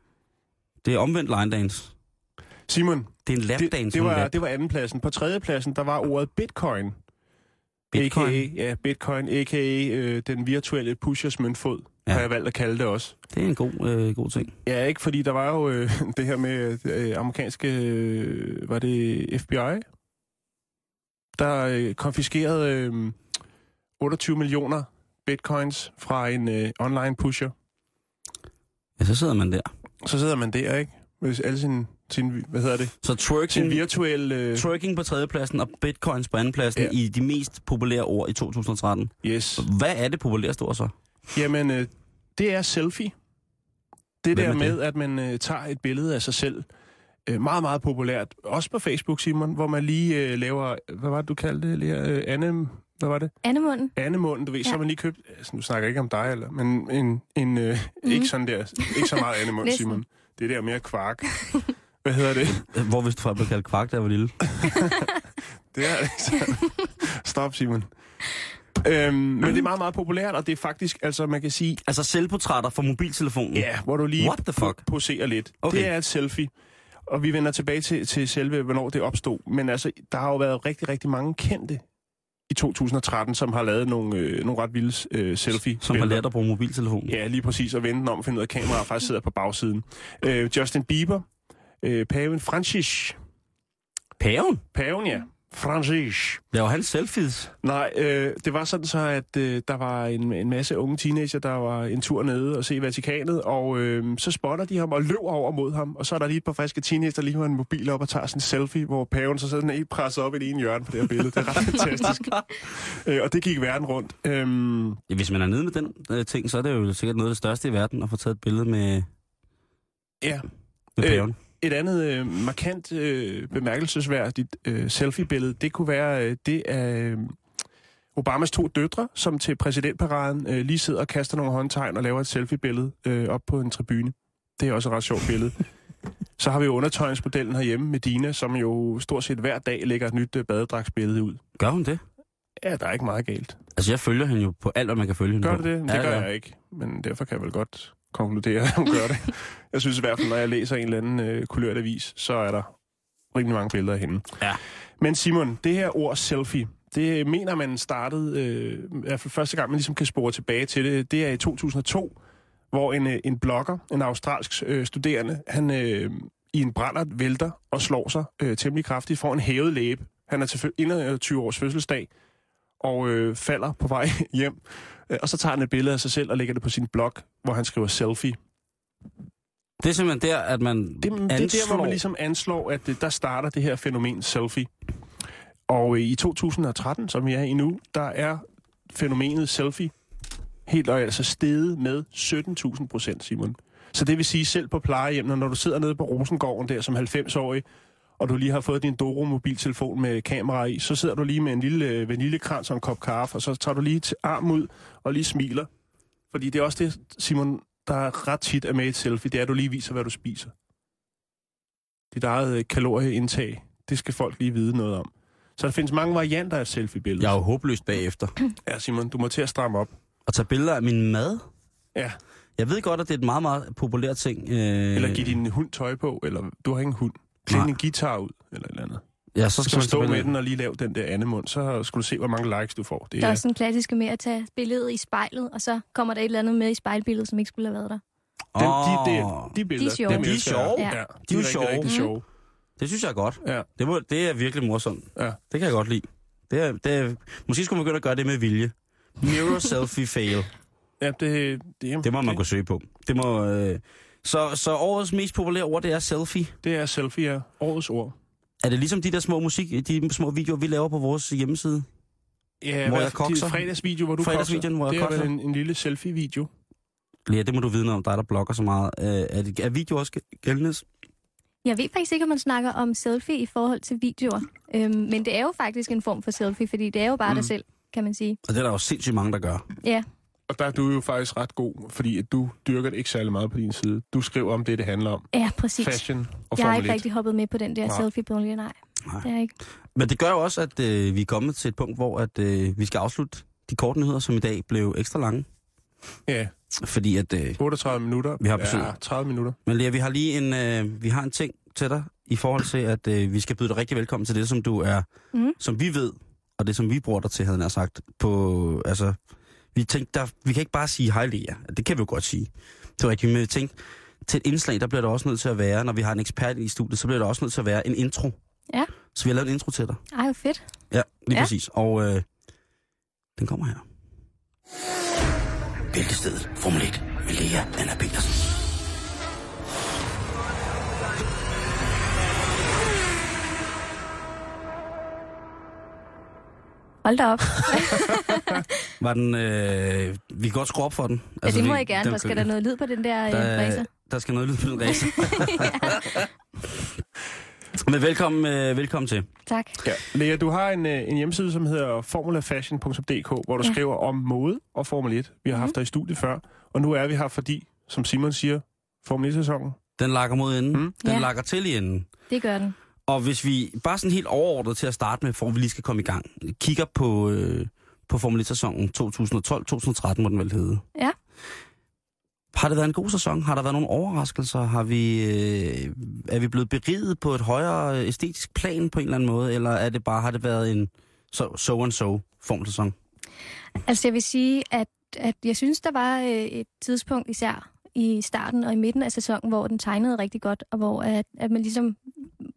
Det er omvendt line dance. Simon, Det er en det, lapdance. det, hun var, lap. det var andenpladsen. På tredjepladsen, der var ordet bitcoin. Bitcoin. A.k.a. Ja, bitcoin, a.k.a. Øh, den virtuelle pushers møntfod, ja. Har jeg valgt at kalde det også. Det er en god, øh, god ting. Ja, ikke fordi der var jo øh, [laughs] det her med øh, amerikanske, øh, var det FBI, der øh, konfiskerede øh, 28 millioner bitcoins fra en øh, online pusher. Ja, så sidder man der. Så sidder man der, ikke? Med alle sin, sin hvad hedder det? Så Sin twerking, virtuelle... Øh, twerking på tredjepladsen og bitcoins på andenpladsen Ja. ja. i de mest populære ord i 2013. yes. Hvad er det populæreste ord så? Jamen, øh, det er selfie. Det Hvem der er det? med, at man øh, tager et billede af sig selv. Øh, meget, meget populært. Også på Facebook, Simon, hvor man lige øh, laver... Hvad var det, du kaldte det? Lea? Øh, Anne... Hvad var det? Andemunden. Andemunden, du ved, ja. så har man lige købt... Altså, nu snakker jeg ikke om dig, eller, men en, en, øh, mm. ikke sådan der... Ikke så meget andemunden, [laughs] Næsten. Simon. Det der mere kvark. Hvad hedder det? [laughs] Hvor hvis du blev kaldt kvak, da jeg var lille. [laughs] Det er ikke Stop, Simon. Øhm, men det er meget, meget populært, og det er faktisk, altså man kan sige, Altså selvportrætter fra mobiltelefonen. ja, hvor du lige What the fuck? po- poserer lidt. Okay. Det er et selfie. Og vi vender tilbage til, til selve, hvornår det opstod. Men altså, der har jo været rigtig, rigtig mange kendte i 2013, som har lavet nogle, øh, nogle ret vilde øh, selfie Som har lært at bruge mobiltelefonen. Ja, lige præcis, og vende den om og finde ud af, at kameraet faktisk sidder på bagsiden. Øh, Justin Bieber, øh, paven Francis. Paven? Paven, ja. Francis. Laver han selfies? Nej, øh, det var sådan så, at øh, der var en, en masse unge teenager, der var en tur nede og se Vatikanet, og øh, så spotter de ham og løber over mod ham, og så er der lige et par friske teenager, der lige har en mobil op og tager sådan en selfie, hvor paven så sådan helt presset op i det ene hjørne på det her billede. Det er ret [laughs] fantastisk. øh, og det gik verden rundt. Øhm, Ja, hvis man er nede med den øh, ting, så er det jo sikkert noget af det største i verden at få taget et billede med, ja, med Øh, paven. Et andet øh, markant øh, bemærkelsesværdigt øh, selfie-billede, det kunne være øh, det af øh, Obamas to døtre, som til præsidentparaden øh, lige sidder og kaster nogle håndtegn og laver et selfie-billede øh, op på en tribune. Det er også et ret sjovt billede. Så har vi jo undertøjningsmodellen herhjemme med Dina, som jo stort set hver dag lægger et nyt øh, badedragsbillede ud. Gør hun det? Ja, der er ikke meget galt. Altså, jeg følger hende jo på alt, hvad man kan følge hende Gør på. det det? Ja, gør ja. jeg ikke, men derfor kan jeg vel godt konkludere, at hun gør det. Jeg synes i hvert fald, når jeg læser en eller anden øh, kulørt avis, så er der rimelig mange billeder af hende. Ja. Men Simon, det her ord selfie, det mener man startede, øh, i hvert fald første gang, man ligesom kan spore tilbage til det, det er i 2002, hvor en, øh, en blogger, en australsk øh, studerende, han øh, i en brændert vælter og slår sig øh, temmelig kraftigt, får en hævet læbe. Han er til 21 års fødselsdag, og øh, falder på vej [laughs] hjem. Øh, Og så tager han et billede af sig selv og lægger det på sin blog, hvor han skriver selfie. Det er simpelthen der, at man Det, det er der, hvor anslår- man ligesom anslår, at det, der starter det her fænomen selfie. Og øh, i 2013, som vi er i nu, der er fænomenet selfie helt og altså steget med 17.000 procent, Simon. Så det vil sige, selv på plejehjem, når du sidder nede på Rosengården der som 90-årig, og du lige har fået din Doro-mobiltelefon med kamera i, så sidder du lige med en lille øh, vaniljekrans og en kop kaffe, og så tager du lige til arm ud og lige smiler. Fordi det er også det, Simon, der er ret tit er med i et selfie, det er, at du lige viser, hvad du spiser. Dit eget øh, kalorieindtag, det skal folk lige vide noget om. Så der findes mange varianter af et selfie-billede. Jeg er jo håbløst bagefter. Ja, Simon, du må til at stramme op. At tage billeder af min mad? Ja, Jeg ved godt, at det er et meget, meget populær ting. Øh, eller give din hund tøj på, eller du har ingen hund. Klæd en guitar ud, eller et eller andet. Ja, så skal Så man stå med den og lige lave den der andemund, så skal du se, hvor mange likes du får. Det Der er er, sådan en klassiske med at tage billedet i spejlet, og så kommer der et eller andet med i spejlbilledet, som ikke skulle have været der. den, Åh, de, de, de billeder, sjove. dem De er sjove. Ja, Ja. de er, De er rigtig, sjove. rigtig sjove. Det synes jeg er godt. Ja. Det, må, det er virkelig morsomt. Ja. Det kan jeg godt lide. Det er, det er, måske skulle man begynde at gøre det med vilje. Mirror selfie fail. Ja, det, det, Det må man gå søge på. Det må, øh... så, så årets mest populære ord, det er selfie. det er selfie, ja. Årets ord. Er det ligesom de der små musik, de små videoer, vi laver på vores hjemmeside? Ja, Hvor hvad- jeg kokser. fredagsvideo, hvor du Fredagsvideoen, hvor jeg kokser. Det er vel en, en lille selfie-video. Ja, det må du vide noget om, dig der blogger så meget. Øh, er, det, er video også gældende? Jeg ved faktisk ikke, om man snakker om selfie i forhold til videoer. Øhm, men det er jo faktisk en form for selfie, fordi det er jo bare mm. dig selv, kan man sige. Og det er der jo sindssygt mange, der gør. Ja, Og der er du jo faktisk ret god, fordi at du dyrker det ikke særlig meget på din side. Du skriver om det, det handler om. ja præcis. Fashion og jeg har ikke 1. rigtig hoppet med på den der selfie-bølge, nej. Nej. Det er ikke. Men det gør jo også, at øh, vi er kommet til et punkt, hvor at, øh, vi skal afslutte de korte nyheder, som i dag blev ekstra lange. Ja, Fordi at... Øh, 38 minutter. Vi har besøg. Ja, 30 minutter. men Lea, vi har lige en, øh, vi har en ting til dig, i forhold til, at øh, vi skal byde dig rigtig velkommen til det, som du er, Mhm. som vi ved, og det, som vi bruger dig til, havde jeg sagt, på, altså, vi tænkte, der, vi kan ikke bare sige hej Lea. Det kan vi jo godt sige. Det var rigtigt, men vi tænkte, til et indslag, der bliver der også nødt til at være, når vi har en ekspert i studiet, så bliver der også nødt til at være en intro. Ja. Så vi har lavet en intro til dig. Ej, hvor fedt. Ja, lige Ja. præcis. Og øh, den kommer her. Bæltestedet Formel 1 med Lea Anna Petersen. Hold da op. [laughs] Var den, øh, vi kan godt skrue op for den. Ja, det må vi- jeg gerne. den- Der skal der noget lyd på den der, der, der racer. der skal noget lyd på den [laughs] racer. Men velkommen, øh, velkommen til. Tak. Ja. Lea, du har en, øh, en hjemmeside, som hedder formulafashion.dk, hvor du Ja. skriver om mode og Formel 1. Vi har haft dig i studiet før, og nu er vi her, fordi, som Simon siger, Formel 1-sæsonen, Den lakker mod enden. Mm. Den Ja. lakker til i enden. Det gør den. Og hvis vi bare sådan helt overordnet til at starte med, for vi lige skal komme i gang, kigger på, øh, på Formel 1-sæsonen 2012-2013, må den vel hedde. Ja. Har det været en god sæson? Har der været nogle overraskelser? Har vi, øh, er vi blevet beriget på et højere æstetisk plan på en eller anden måde? Eller er det bare, har det været en so, so and so formsæson? Altså jeg vil sige, at, at jeg synes, der var øh, et tidspunkt især i starten og i midten af sæsonen, hvor den tegnede rigtig godt, og hvor, at, at man ligesom,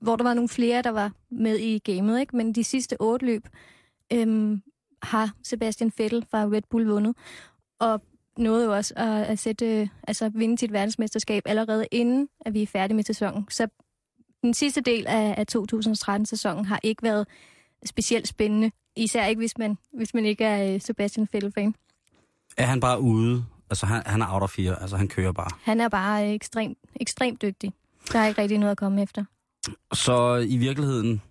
hvor der var nogle flere, der var med i gamet. Ikke? Men de sidste otte løb øhm, har Sebastian Vettel fra Red Bull vundet, og nåede jo også at, at sætte, altså vinde sit verdensmesterskab allerede inden, at vi er færdige med sæsonen. Så den sidste del af, af 2013-sæsonen har ikke været specielt spændende. Især ikke, hvis man, hvis man ikke er øh, Sebastian Vettel-fan. Er han bare ude? Altså, han, han er out of fire. Altså, han kører bare. Han er bare øh, ekstremt, ekstremt dygtig. Der er ikke rigtig noget at komme efter. Så i virkeligheden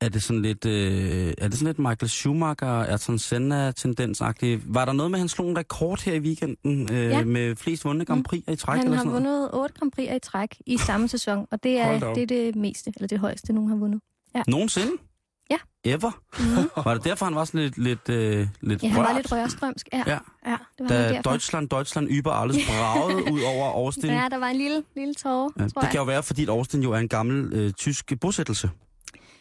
er det sådan lidt, øh, er det sådan lidt Michael Schumacher, Ayrton Senna-tendensagtigt. Var der noget med, at han slog en rekord her i weekenden øh, Ja. med flest vundne Grand Prix i træk? Han eller har sådan noget? vundet otte Grand Prix i træk i samme sæson, og det er, det er det meste, eller det højeste, nogen har vundet. Nogensinde? Ja. Ever? Mm. Var det derfor, han var sådan lidt, lidt, øh, lidt Ja, han var lidt rørstrømsk. Ja, Ja. ja. ja det var Da. Deutschland, Deutschland über alles bragede ud over Austin. Ja, der var en lille, lille tårer, Ja, tror det kan jo jeg. være, fordi Austin jo er en gammel øh, tysk bosættelse.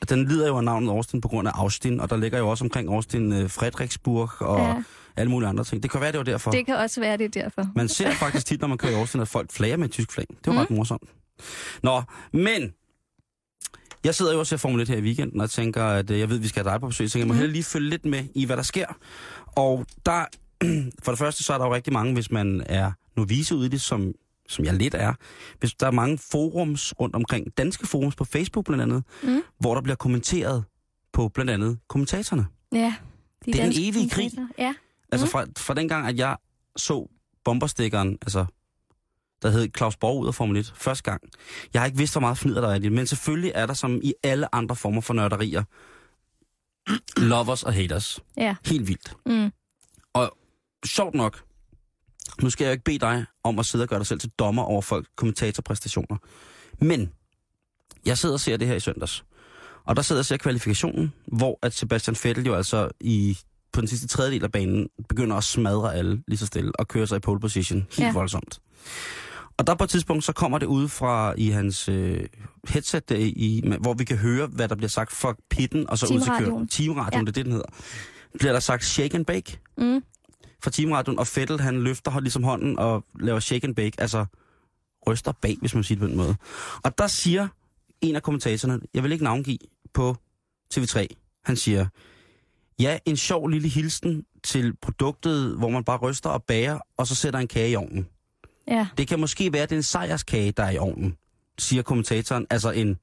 Den lider jo af navnet Austin på grund af Austin, og der ligger jo også omkring Austin øh, Frederiksburg og ja. Alle mulige andre ting. Det kan være, det var derfor. det kan også være, det er derfor. Man ser faktisk tit, når man kører i Austin, at folk flager med et tysk flag. Det var mm. Mm. ret morsomt. Nå, men jeg sidder jo og ser Formel 1 her i weekenden, og tænker, at øh, jeg ved, at vi skal have dig på besøg, så jeg må Mhm. hellere lige følge lidt med i, hvad der sker. Og der, [clears throat] for det første, så er der jo rigtig mange, hvis man er novice ude i det, som, som jeg lidt er. Hvis der er mange forums rundt omkring, danske forums på Facebook blandt andet, Mm. hvor der bliver kommenteret på blandt andet kommentatorerne. Ja, de Det er den danske evige krig. Ja, Altså Mhm. fra, fra den gang, at jeg så bomberstikkeren, altså der hed Claus Borg ud af Formel 1, første gang. Jeg har ikke vidst, hvor meget fnider der er i det, men selvfølgelig er der som i alle andre former for nørderier, lovers og haters. ja. Helt vildt. Mm. Sjovt nok, nu skal jeg jo ikke bede dig om at sidde og gøre dig selv til dommer over folk kommentatorpræstationer. Men jeg sidder og ser det her i søndags. Og der sidder jeg og ser kvalifikationen, hvor at Sebastian Vettel jo altså i, på den sidste tredjedel af banen begynder at smadre alle lige så stille og køre sig i pole position helt ja. Voldsomt. Og der på et tidspunkt, så kommer det ud fra i hans øh, headset, der, i, hvor vi kan høre, hvad der bliver sagt for pitten, og så ud til kører. Teamradioen. Ja. det er det, den hedder. Bliver der sagt shake and bake Mm. Fra teamradioen, og Fettel han løfter ligesom hånden og laver shake and bake, altså ryster bag, hvis man siger det på den måde. Og der siger en af kommentatorerne, jeg vil ikke navngive på TV3, han siger, ja, en sjov lille hilsen til produktet, hvor man bare ryster og bager, og så sætter en kage i ovnen. Ja, Det kan måske være, at det er en sejrskage, der er i ovnen, siger kommentatoren, altså en,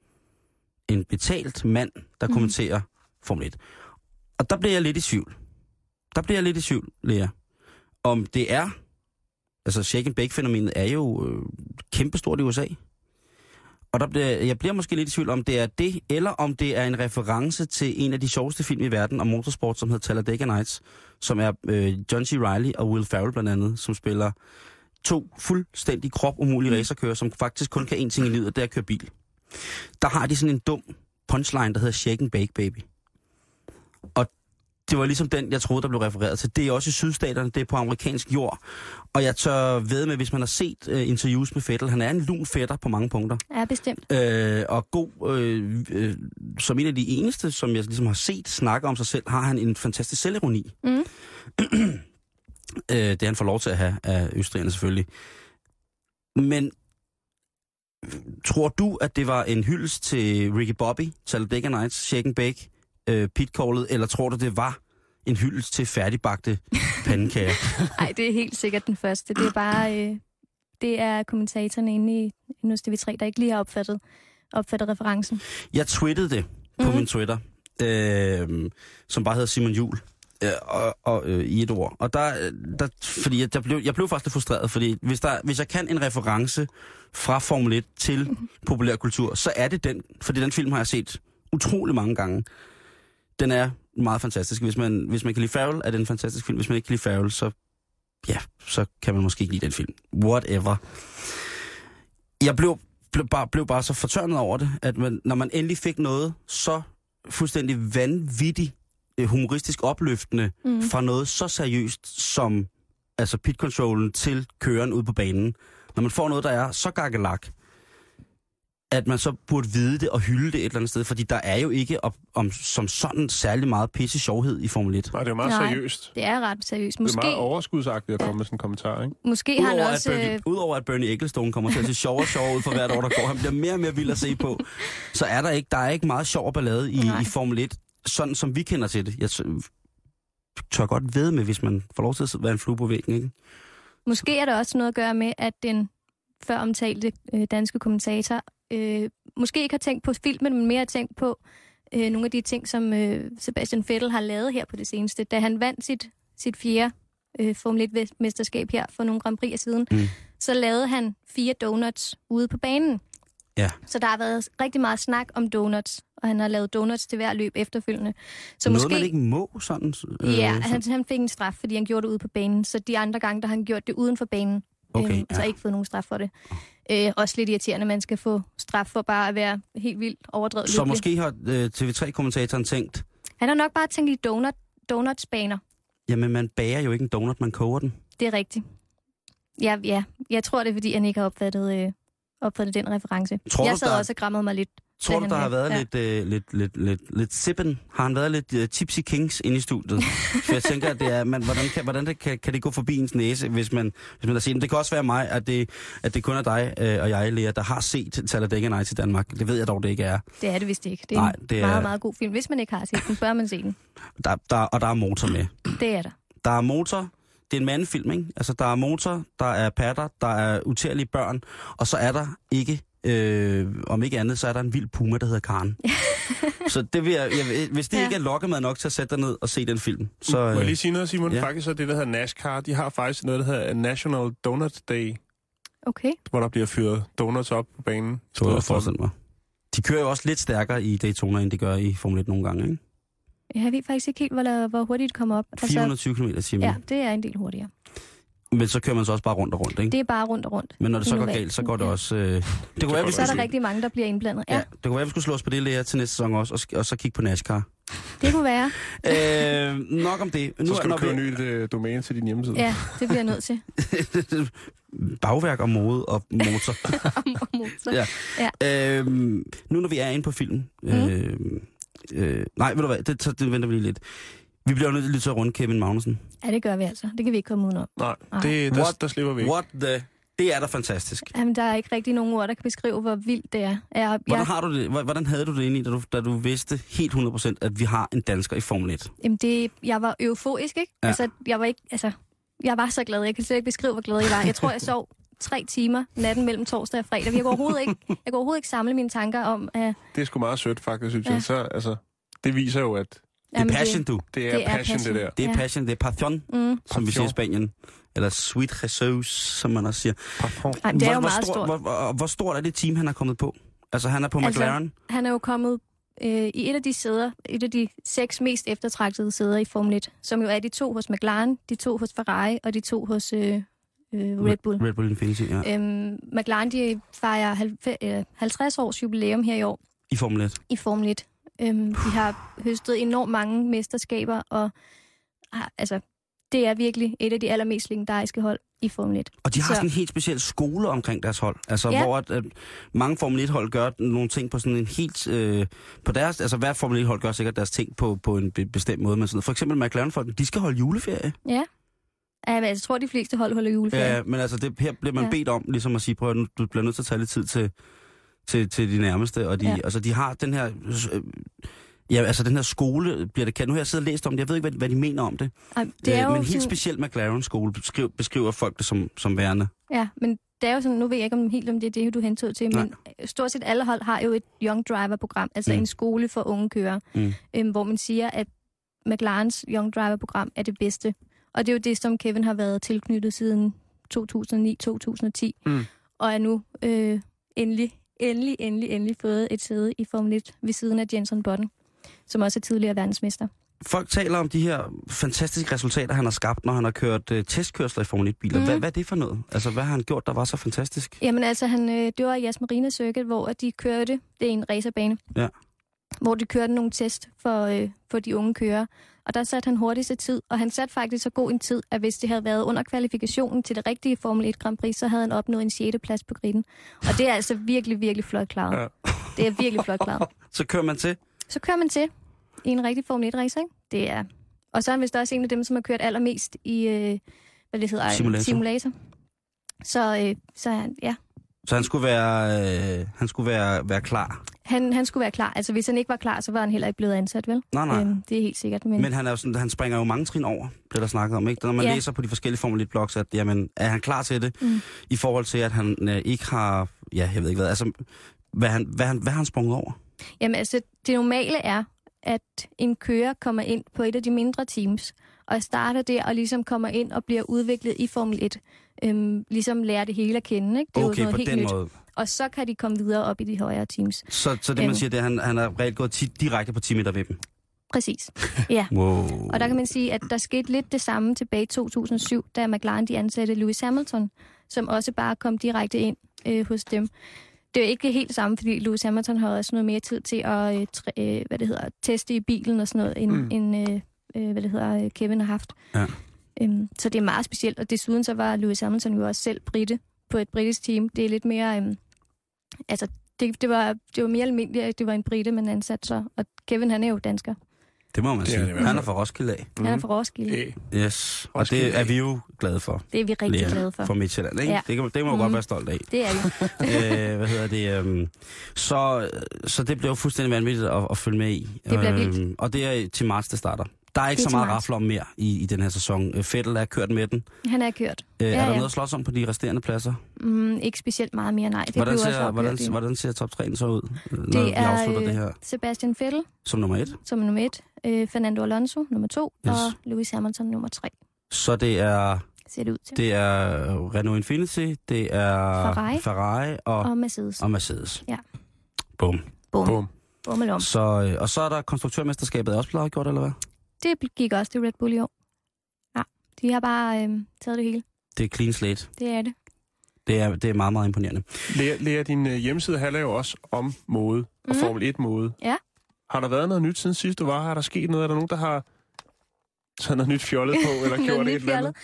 en betalt mand, der mm. Kommenterer Formel 1. Og der bliver jeg lidt i tvivl. Der bliver jeg lidt i tvivl, Lea. Om det er, altså shake and bake-fænomenet er jo øh, kæmpestort i USA. Og der bliver, jeg bliver måske lidt i tvivl om det er det, eller om det er en reference til en af de sjoveste film i verden om motorsport, som hedder Talladega Nights, som er øh, John C. Reilly og Will Ferrell blandt andet, som spiller to fuldstændig kropumulige racerkører, som faktisk kun kan én ting i livet, og det er at køre bil. Der har de sådan en dum punchline, der hedder Shake and Bake Baby. Og det var ligesom den, jeg troede, der blev refereret til. Det er også i sydstaterne, det er på amerikansk jord. Og jeg tør ved med, hvis man har set uh, interviews med Fettel, han er en lun fætter på mange punkter. ja bestemt. Øh, og god, øh, øh, som en af de eneste, som jeg ligesom har set snakke om sig selv, har han en fantastisk selvironi. Mm. [clears throat] øh, det han får lov til at have af østrigerne selvfølgelig. Men tror du, at det var en hyldest til Ricky Bobby, Talladega Nights, Shake and Bake, øh, pitcallet, eller tror du, det var en hyldest til færdigbagte [laughs] pandekager? Nej, det er helt sikkert den første. Det er bare... Øh, det er kommentatorerne inde i hos TV3, der ikke lige har opfattet, opfattet referencen. Jeg twittede det på mm. min Twitter, øh, som bare hedder Simon Jul øh, og, og, øh, i et ord. Og der, øh, der fordi jeg, jeg, blev, jeg blev faktisk lidt frustreret, fordi hvis, der, hvis jeg kan en reference fra Formel 1 til Mhm. populærkultur, så er det den, fordi den film har jeg set utrolig mange gange. Den er meget fantastisk. Hvis man, hvis man kan lide Farrell, er det en fantastisk film. Hvis man ikke kan lide Farrell, så, ja, så kan man måske ikke lide den film. Whatever. Jeg blev blev bare, blev bare så fortørnet over det, at man, når man endelig fik noget så fuldstændig vanvittigt øh, humoristisk opløftende mm. fra noget så seriøst som altså pit controllen til køren ud på banen. Når man får noget, der er så gakkelak, at man så burde vide det og hylde det et eller andet sted, fordi der er jo ikke op, om, som sådan særlig meget pisse sjovhed i Formel 1. Nej, det er jo meget Nej. seriøst. Det er ret seriøst. Det er Måske, meget overskudsagtigt at komme med sådan en kommentar, ikke? måske har han Udover, også... at Bernie, Øh, udover at Bernie Ecclestone kommer til at se sjovere og sjovere ud for hvert år, der går, han bliver mere og mere vild at se på, så er der ikke, der er ikke meget sjov ballade i, Nej. i Formel 1, sådan som vi kender til det. Jeg tør godt ved med, hvis man får lov til at være en flue på væggen, ikke? Måske er der også noget at gøre med, at den før omtalte øh, danske kommentator øh, måske ikke har tænkt på filmen, men mere har tænkt på øh, nogle af de ting, som øh, Sebastian Vettel har lavet her på det seneste. Da han vandt sit, sit fjerde øh, Formel 1-mesterskab her for nogle Grand Prix siden, Mm. så lavede han fire donuts ude på banen. Ja. Så der har været rigtig meget snak om donuts, og han har lavet donuts til hver løb efterfølgende. Så Noget, måske... man ikke må, sådan. Øh, Ja, sådan. han, han fik en straf, fordi han gjorde det ude på banen. Så de andre gange, der har han gjort det uden for banen. Okay, øhm, Så ja. ikke fået nogen straf for det. Øh, også lidt irriterende, at man skal få straf for bare at være helt vildt overdrevet Så lykkelig. måske har øh, TV3-kommentatoren tænkt, Han har nok bare tænkt i donut, donutsbaner. jamen man bager jo ikke en donut, man koger den. Det er rigtigt. Ja, ja. Jeg tror, det er, fordi han ikke har opfattet, øh, opfattet den reference. Tror jeg sad der- også og grammede mig lidt. Tror du, der har været ja. lidt, øh, lidt, lidt, lidt, lidt sippen? Har han været lidt øh, tipsy kings inde i studiet? [laughs] For jeg tænker, at det er, man, hvordan, kan, hvordan det, kan, kan det gå forbi ens næse, hvis man, hvis man har set den? Det kan også være mig, at det, at det kun er dig øh, og jeg, Lea, der har set Talladega Nights i Danmark. Det ved jeg dog, det ikke er. Det er det vist ikke. Det er Nej, en det er- meget, meget god film. Hvis man ikke har set den, bør man se den. Der, der, og der er motor med. Det er der. Der er motor. Det er en mandefilm, ikke? Altså, der er motor, der er patter, der er utærlige børn, og så er der ikke, øh, om ikke andet, så er der en vild puma, der hedder Karen. [laughs] så det vil jeg, jeg, hvis det ja. Ikke er lokkemad nok til at sætte dig ned og se den film, så... Må jeg Øh, lige sige noget, Simon? ja. Faktisk så er det, der hedder NASCAR, de har faktisk noget, der hedder National Donut Day, Okay. hvor der bliver fyret donuts op på banen. så jeg forestille mig. De kører jo også lidt stærkere i Daytona, end de gør i Formel 1 nogle gange, ikke? Jeg ved faktisk ikke helt, hvor, hvor hurtigt det kommer op. 420 km i timen. ja, Ja. det er en del hurtigere. Men så kører man så også bare rundt og rundt, ikke? Det er bare rundt og rundt. Men når det så går galt, så går det Ja. også... Øh, det kunne være, vi Så er der rigtig mange, der bliver indblandet. Ja, ja, det kunne være, vi skulle slå os på det, Lea, til næste sæson også, og, og så kigge på NASCAR. det kunne være. [laughs] øh, nok om det. Så skal du købe nyt øh, domæne til din hjemmeside. Ja, det bliver jeg nødt til. [laughs] Bagværk og mode og motor. [laughs] Motor. ja. øhm, nu når vi er inde på filmen. Mhm. Øh, øh, nej, ved du hvad, det, det venter vi lige lidt. Vi bliver nødt til at runde Kevin Magnussen. Ja, det gør vi altså. Det kan vi ikke komme udenom. Nej, Nej. det, der, What? der slipper vi ikke. What the... Det er da fantastisk. Jamen, der er ikke rigtig nogen ord, der kan beskrive, hvor vildt det er. Jeg, Hvordan, jeg, har du det, Hvor- hvordan havde du det egentlig, da du, da du vidste helt 100% at vi har en dansker i Formel 1? jamen, det, jeg var euforisk, ikke? Ja. Ja. Altså, jeg var ikke... Altså, jeg var så glad. Jeg kan slet ikke beskrive, hvor glad jeg var. Jeg tror, jeg sov tre timer natten mellem torsdag og fredag. Jeg kunne overhovedet ikke, jeg kunne overhovedet ikke samle mine tanker om, at... Det er sgu meget sødt, faktisk, synes Ja. jeg. Så, altså, det viser jo, at Det er jamen, passion, du. det er, Det er passion, passion. det der. Det er passion, det er passion, Mm. som vi siger i Spanien. Eller sweet Jesus, som man også siger. Ej, det er hvor, jo hvor, meget stor, stort. Hvor, hvor, hvor stort er det team, han er kommet på? Altså, han er på Altså, McLaren. Han er jo kommet øh, i et af de sæder, et af de seks mest eftertragtede sæder i Formel 1, som jo er de to hos McLaren, de to hos Ferrari og de to hos øh, øh, Red Bull. Red Bull Infinity, ja. Øhm, McLaren de fejrer halv- øh, 50 års jubilæum her i år I Formel 1. i Formel 1. Øhm, de har høstet enormt mange mesterskaber, og har, altså, det er virkelig et af de allermest legendariske hold i Formel 1. Og de har Så- sådan en helt speciel skole omkring deres hold. Altså, Ja. hvor at, at mange Formel 1-hold gør nogle ting på sådan en helt... Øh, på deres, altså, hver Formel 1-hold gør sikkert deres ting på, på en be- bestemt måde. Men sådan, for eksempel McLaren-folk, de skal holde juleferie. Ja. Ja, men jeg tror, de fleste hold holder juleferie. Ja, men altså, det, her bliver man ja. Bedt om ligesom at sige, prøv at du bliver nødt til at tage lidt tid til, til, til de nærmeste. Og de, ja. Altså, de har den her... Øh, ja, altså den her skole bliver det kendt. Nu har jeg siddet og læst om det. Jeg ved ikke, hvad, hvad de mener om det. Ej, det er Øh, jo men helt sådan, specielt McLaren-skole beskriver, beskriver folk det som, som værende. Ja, men det er jo sådan, nu ved jeg ikke om helt om det er det, du hentede til, Nej. men stort set alle hold har jo et Young Driver-program, altså mm. en skole for unge kører, Mm. øhm, hvor man siger, at McLarens Young Driver-program er det bedste. Og det er jo det, som Kevin har været tilknyttet siden 2009-2010, Mm. og er nu øh, endelig, endelig, endelig, endelig fået et sæde i Formel 1 ved siden af Jenson Button, som også er tidligere verdensmester. folk taler om de her fantastiske resultater, han har skabt, når han har kørt øh, testkørsler i Formel 1-biler. Mm. Mhm. Hvad, hvad er det for noget? Altså, hvad har han gjort, der var så fantastisk? Jamen altså, han, øh, det var i Jas Marina Circuit, hvor de kørte, det er en racerbane, Ja. hvor de kørte nogle test for, øh, for de unge kører. Og der satte han hurtigste tid, og han satte faktisk så god en tid, at hvis det havde været under kvalifikationen til det rigtige Formel 1 Grand Prix, så havde han opnået en 6. plads på griden. Og det er altså virkelig, virkelig flot klaret. Ja. Det er virkelig flot klaret. [laughs] Så kører man til. Så kører man til i en rigtig Formel 1-race, ikke? Det er... Og så er han vist også en af dem, som har kørt allermest i, øh, hvad det hedder, Simulator. simulator. Så, øh, så er han- ja, Så han skulle være, øh, han skulle være, være klar. Han, han skulle være klar. Altså, hvis han ikke var klar, så var han heller ikke blevet ansat, vel? Nej, nej. Øhm, det er helt sikkert. Men, Men han, er jo sådan, han springer jo mange trin over, bliver der snakket om. Ikke? Når man Ja. læser på de forskellige Formel 1-blogs, at jamen, er han klar til det, Mm. i forhold til, at han øh, ikke har, ja, jeg ved ikke hvad, altså, hvad han, hvad han, hvad har han sprunget over? Jamen, altså, det normale er, at en kører kommer ind på et af de mindre teams, og starter der og ligesom kommer ind og bliver udviklet i Formel 1. Øhm, ligesom lærer det hele at kende, ikke? Det er Okay, jo noget på helt den nyt. måde. Og så kan de komme videre op i de højere teams. Så, så det, man Øhm. siger, det er, at han, han har reelt gået direkte på 10 meter ved dem. Præcis. Ja. [laughs] Wow. Og der kan man sige, at der skete lidt det samme tilbage i 2007, da McLaren de ansatte Lewis Hamilton, som også bare kom direkte ind øh, hos dem. Det er jo ikke helt det samme, fordi Lewis Hamilton har også noget mere tid til at øh, tr- øh, hvad det hedder, teste i bilen og sådan noget, end, Mm. mm. end øh, øh, hvad det hedder, øh, Kevin har haft. Ja. Øhm, så det er meget specielt, og desuden så var Lewis Hamilton jo også selv britte på et britisk team. Det er lidt mere... Øhm, altså, det, det, var, det var mere almindeligt, at det var en brite, man ansatte så. Og Kevin, han er jo dansker. Det må man Det er sige. hvert Han er fra Roskilde af. Mm. Han er fra Roskilde. Æ. Yes. Og Roskilde det er vi jo glade for. Det er vi rigtig Lea glade for. Fra Midtjylland, ikke? Ja. Det kan, det kan man jo Mhm. godt være stolt af. Det er vi. [laughs] øh, hvad hedder det? Øhm, så, så det bliver jo fuldstændig vanvittigt at, at følge med i. Det bliver vildt. Og det er til marts, det starter. Der er ikke Det er så meget marts. rafler om mere i, i den her sæson. Øh, Fettel er kørt med den. Han er kørt. Øh, Ja, er der ja. noget at slås om på de resterende pladser? Mm, ikke specielt meget mere, nej. Det hvordan, også ser, opgjort hvordan, i- hvordan ser top 3'en så ud, når Det vi er afslutter det øh, her Sebastian Vettel som nummer et? som er nummer et, øh, Fernando Alonso nummer to, Yes. og Lewis Hamilton nummer tre, Så det er, ser det ud til. det er Renault Infinity, det er Ferrari. Ferrari og, Og Mercedes. og Mercedes. Ja. Bum. Bum. Bum. Bum. Så, øh, og så er der konstruktørmesterskabet også blevet afgjort, eller hvad? Det gik også til Red Bull i år. Ja, de har bare øh, taget det hele. Det er clean slate. Det er det. Det er, det er meget, meget imponerende. Lea, Lea, din øh, hjemmeside handler jo også om mode og Mhm. Formel 1-mode. Ja. Har der været noget nyt siden sidst du var her? Har der sket noget? Er der nogen, der har taget noget nyt fjollet på, eller [laughs] gjort nyt et eller andet?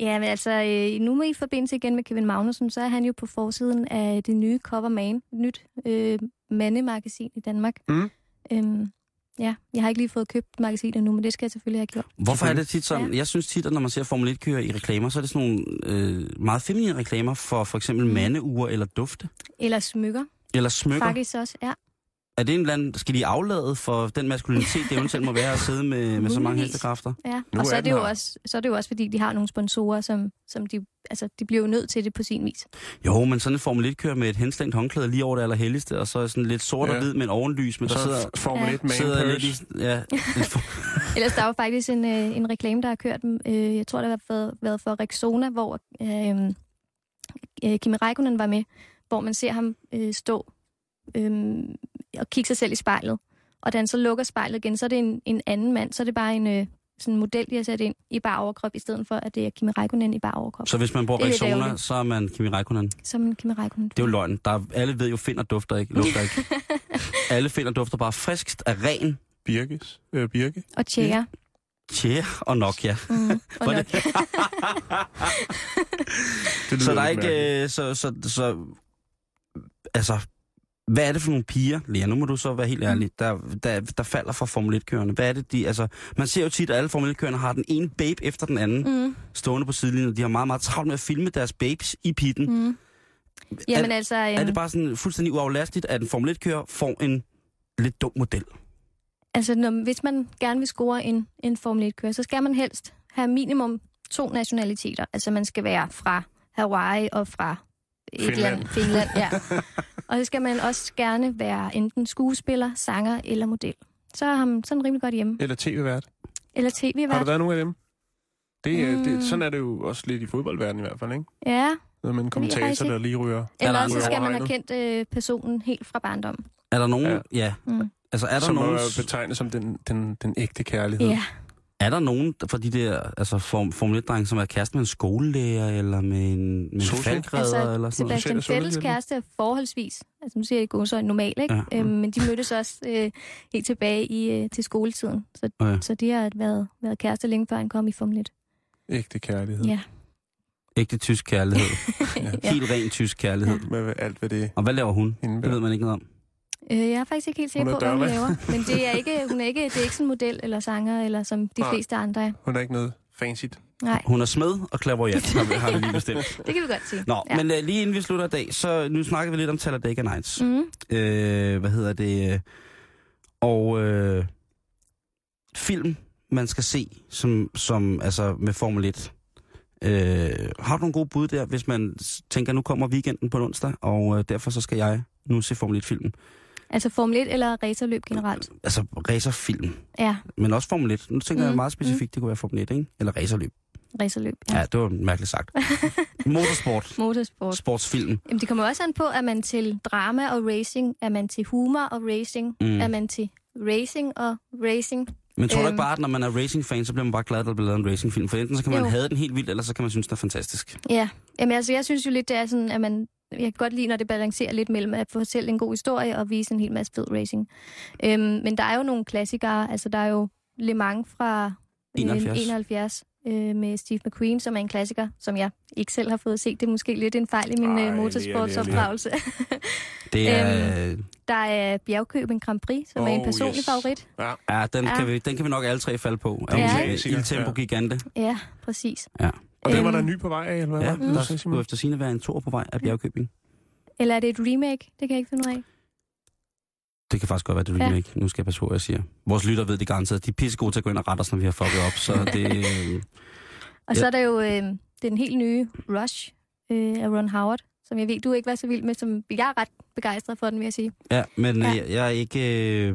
Ja, men altså, øh, nu med i forbindelse igen med Kevin Magnussen, så er han jo på forsiden af det nye Cover Man, et nyt øh, mandemagasin i Danmark. Mm. Øhm, ja, jeg har ikke lige fået købt magasinet nu, men det skal jeg selvfølgelig have gjort. Hvorfor er det tit sådan? Jeg synes tit, at når man ser Formel 1 køre i reklamer, så er det sådan nogle øh, meget feminine reklamer for for eksempel Mm. mandeure eller dufte. Eller smykker, Eller smykker. faktisk også, ja. Er det en eller anden, skal de aflade for den maskulinitet, det eventuelt må være at sidde med, med så mange hestekræfter? ja. Nu Og så er er, det jo her. også, så er det jo også, fordi de har nogle sponsorer, som, som de, altså, de bliver jo nødt til det på sin vis. Jo, men sådan en Formel 1 kører med et henslængt håndklæde lige over det allerhelligste, og så er sådan lidt sort og Ja. hvid med en ovenlys, men der Så sidder, er Formel Ja. 1 man sidder lidt purse. i... Ja, [laughs] Ellers der var faktisk en, øh, en reklame, der har kørt, øh, jeg tror, det har været, været for Rexona, hvor øh, øh, Kimi Räikkönen var med, hvor man ser ham øh, stå øh, og kigge sig selv i spejlet. Og da han så lukker spejlet igen, så er det en, en anden mand, så er det bare en øh, sådan en model, de har sat ind i bare overkrop, i stedet for, at det er Kimi Räikkönen i bare overkrop. så hvis man bruger er Rexona, så er man Kimi Räikkönen. Som Kimi Räikkönen. Det er jo løgn. Der er, alle ved jo, finder dufter ikke, lugter ikke. [laughs] alle finder dufter bare friskst af ren Birkes. Øh, Birke. Og Tjære. Tjære og Nokia. Mm, og [laughs] Hvordan- nok. Det [laughs] Så der er ikke... Øh, så, så, så, altså, hvad er det for nogle piger, Lea? Nu må du så være helt ærlig, der, der, der falder fra Formel 1-kørende. Hvad er det, de... Altså, man ser jo tit, at alle Formel 1-kørende har den ene babe efter den anden Mm, stående på sidelinjen. De har meget, meget travlt med at filme deres babes i pitten. Mm. mm. Jamen altså... Er øhm, det bare sådan fuldstændig uaflastigt, at en Formel 1-kører får en lidt dum model? Altså, når, hvis man gerne vil score en, en Formel 1-kører, så skal man helst have minimum to nationaliteter. Altså, man skal være fra Hawaii og fra et Finland. land, Finland. Ja. [laughs] og så skal man også gerne være enten skuespiller, sanger eller model. Så er han sådan rimelig godt hjemme. Eller tv-vært. Eller Har der tv-vært. været nogen af dem? Det, er- Mm. det, sådan er det jo også lidt i fodboldverdenen i hvert fald, ikke? Ja, en jeg kommentator, der lige ryger. eller også så skal man have kendt øh, personen helt fra barndommen. Er der nogen... Ja. Ja. Mm. Altså, er der som nogen... er betegnet som den, den, den ægte kærlighed. Ja, Er der nogen fra de der altså form, Formel 1-drenge, som er kæreste med en skolelærer, eller med en, med en falkredder, altså eller sådan noget? Sebastian Social- Vettels social- kæreste er forholdsvis, altså nu siger jeg ikke god så normal, ikke? Ja. Ja. Øhm, men de mødtes også øh, helt tilbage i, øh, til skoletiden. Så, Ja. så de har været, været kærester længe før han kom i Formel 1. Ægte kærlighed. Ja. Ægte tysk kærlighed. [laughs] ja. Helt ren tysk kærlighed. Med alt, hvad det Og hvad laver hun? Det indebærer. ved man ikke noget om. Øh, jeg er faktisk ikke helt sikker er på, hvad hun laver. Men det er ikke, [laughs] hun er ikke, det er ikke sådan en model eller sanger, eller som de Nej. fleste andre er. Hun er ikke noget fancy. Nej, Hun er smed og klaverjant, har, vi- har vi lige [laughs] bestemt. det kan vi godt sige. Nå, ja. men uh, lige inden vi slutter i dag, så nu snakker vi lidt om Talladega Nights. Mm. Mm. Øh, hvad hedder det? øh, Og øh, film, man skal se, som, som altså med Formel 1. Øh, har du nogle gode bud der, hvis man tænker, nu kommer weekenden på onsdag, og øh, derfor så skal jeg nu se Formel 1-filmen? Altså Formel 1 eller racerløb generelt? Altså racerfilm, Ja, men også Formel 1. Nu tænker mm. jeg Mm, meget specifikt, det kunne være Formel 1, ikke? Eller racerløb. racerløb. Ja, Ja. det var mærkeligt sagt. [laughs] Motorsport, Motorsport. sportsfilm. Jamen, det kommer også an på, er man til drama og racing, er man til humor og racing, Mm. mm. er man til racing og racing. Men tror du ikke Øhm. bare, at når man er racingfan, så bliver man bare glad, at der bliver lavet en racingfilm? For enten så kan man Jo. have den helt vildt, eller så kan man synes, den er fantastisk. Ja, Jamen, altså, jeg synes jo lidt, det er sådan, at man... Jeg kan godt lide, når det balancerer lidt mellem at fortælle en god historie og vise en hel masse fed racing. Øhm, men der er jo nogle klassikere. Altså, der er jo Le Mans fra øh, 71. 71 øh, med Steve McQueen, som er en klassiker, som jeg ikke selv har fået set. Det er måske lidt en fejl i min Ej, øh, motorsportsopdragelse. [laughs] Det er... Øhm. der er Bjergkøben Grand Prix, som oh, er en personlig yes. favorit. Ja, Ja, den, Ja. Kan vi, den kan vi nok alle tre falde på. Ja. klassiker, Il Tempo ja. Gigante. Ja, præcis. Ja. Og den var der Øhm. en ny på vej af, eller hvad? Ja, var det, der skulle efter sine være en tor på vej af Bjergkøbing. Eller er det et remake? Det kan jeg ikke finde ud af. Det kan faktisk godt være, det er Ja. remake. Nu skal jeg passe på, hvad jeg siger. Vores lytter ved det garanteret. De er pissegode til at gå ind og rette os, når vi har fucket op. Så det... [laughs] øh, Og Ja. så er der jo øh, den helt nye Rush øh, af Ron Howard, som jeg ved, du ikke var så vild med, som jeg er ret begejstret for den, vil jeg sige. Ja, men Ja. ja. Jeg, jeg er ikke... Øh,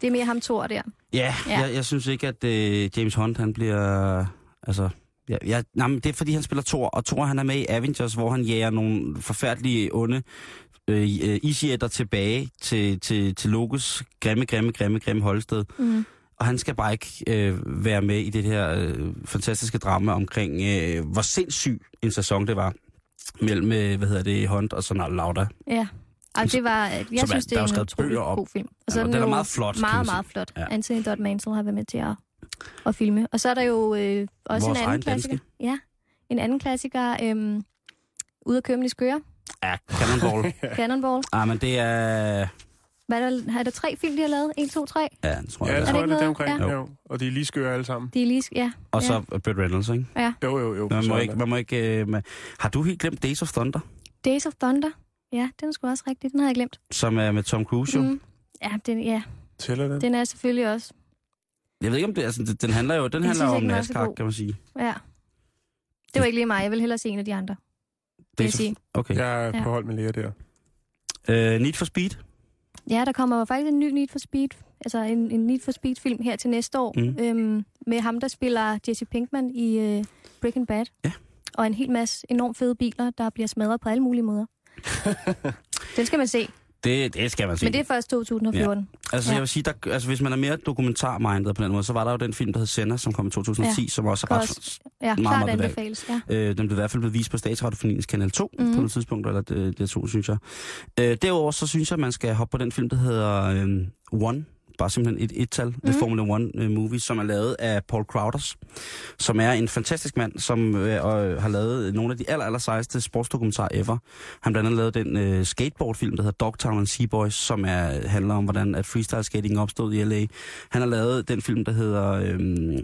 Det er mere ham Thor der. ja, Ja. Jeg, jeg synes ikke, at øh, James Hunt, han bliver... Altså, ja, ja, nej, men det er, fordi han spiller Thor, og Thor, han er med i Avengers, hvor han jager nogle forfærdelige, onde øh, øh, isjætter tilbage til, til, til Lokes grimme, grimme, grimme, grimme holdsted. Mm. Og han skal bare ikke øh, være med i det her øh, fantastiske drama omkring, øh, hvor sindssyg en sæson det var mellem, øh, hvad hedder det, Hunt og så Lauda. Ja. Og det var, jeg er- synes, der det er er en utrolig god film. Og Ja, og den er meget flot, Meget, meget flot. Ja. Anthony Dodd Mansell har været med til at, at filme. Og så er der jo øh, også Vores en anden klassiker. danske. Ja, en anden klassiker. Øh, Ude at køre med de skøre. Ja, Cannonball. [laughs] Cannonball. ah, men det er... Hvad er der, er der tre film, de har lavet? 1, 2, 3? Ja, det tror Ja, jeg. jeg det tror, er. det det er omkring. Ja. Jo. Og de er lige skøre alle sammen. De er lige... Ja. Og så ja. Burt Reynolds, ikke? ja. Jo, jo, jo. Man må ikke... Man må ikke øh, man... Har du helt glemt Days of Thunder, Days of Thunder. Ja, den er sgu også rigtig. Den har jeg glemt. som er med Tom Cruise, jo? Mm. Ja, den, ja, Tæller den? den er selvfølgelig også. Jeg ved ikke, om det... Altså, den handler jo den Den handler synes om er god. kan man sige. Ja. Det var ikke lige mig. Jeg vil hellere se en af de andre, Days of... sige. Okay. Jeg er Ja. på hold med Lea der. Øh, Need for Speed. Ja, der kommer faktisk en ny Need for Speed, altså en, en Need for Speed-film her til næste år, Mm. øhm, med ham, der spiller Jesse Pinkman i øh, Breaking Bad. Ja. Og en hel masse enormt fede biler, der bliver smadret på alle mulige måder. [laughs] Den skal man se, Det, det skal man se. men det er først 2014. Altså, Ja. jeg vil sige, der, altså, hvis man er mere dokumentarmindet på den måde, så var der jo den film, der hed Senna, som kom i 2010, ja. som også er ret... Ja, meget, meget anbefales. Ja. Øh, den blev i hvert fald blevet vist på Statsradiofoniens Kanal 2 mm-hmm. Mhm. på et tidspunkt, eller det, det to, synes jeg. Øh, derudover så synes jeg, at man skal hoppe på den film, der hedder øh, One, bare simpelthen et et-tal, mm-hmm. The Formula One øh, movie, som er lavet af Paul Crowders, som er en fantastisk mand, som øh, og har lavet nogle af de aller, aller sejeste sportsdokumentarer ever. Han blandt andet lavet den øh, skateboardfilm, der hedder Dogtown and Seaboys, som er, handler om, hvordan at freestyle skating opstod i LA. Han har lavet den film, der hedder... Øh,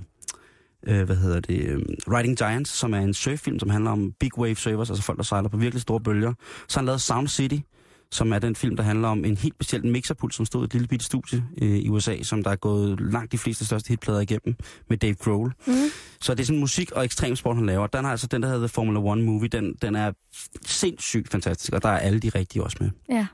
øh, hvad hedder det, øh, Riding Giants, som er en surffilm, som handler om big wave surfers, altså folk, der sejler på virkelig store bølger. Så har han lavet Sound City, som er den film, der handler om en helt bestemt mixerpult, som stod i et lille bitte studie øh, i USA, som der er gået langt de fleste største hitplader igennem med Dave Grohl. Mm. Så det er sådan musik og ekstremsport, han laver. Den har altså den, der hedder The Formula One Movie, den, den er sindssygt fantastisk, og der er alle de rigtige også med. ja,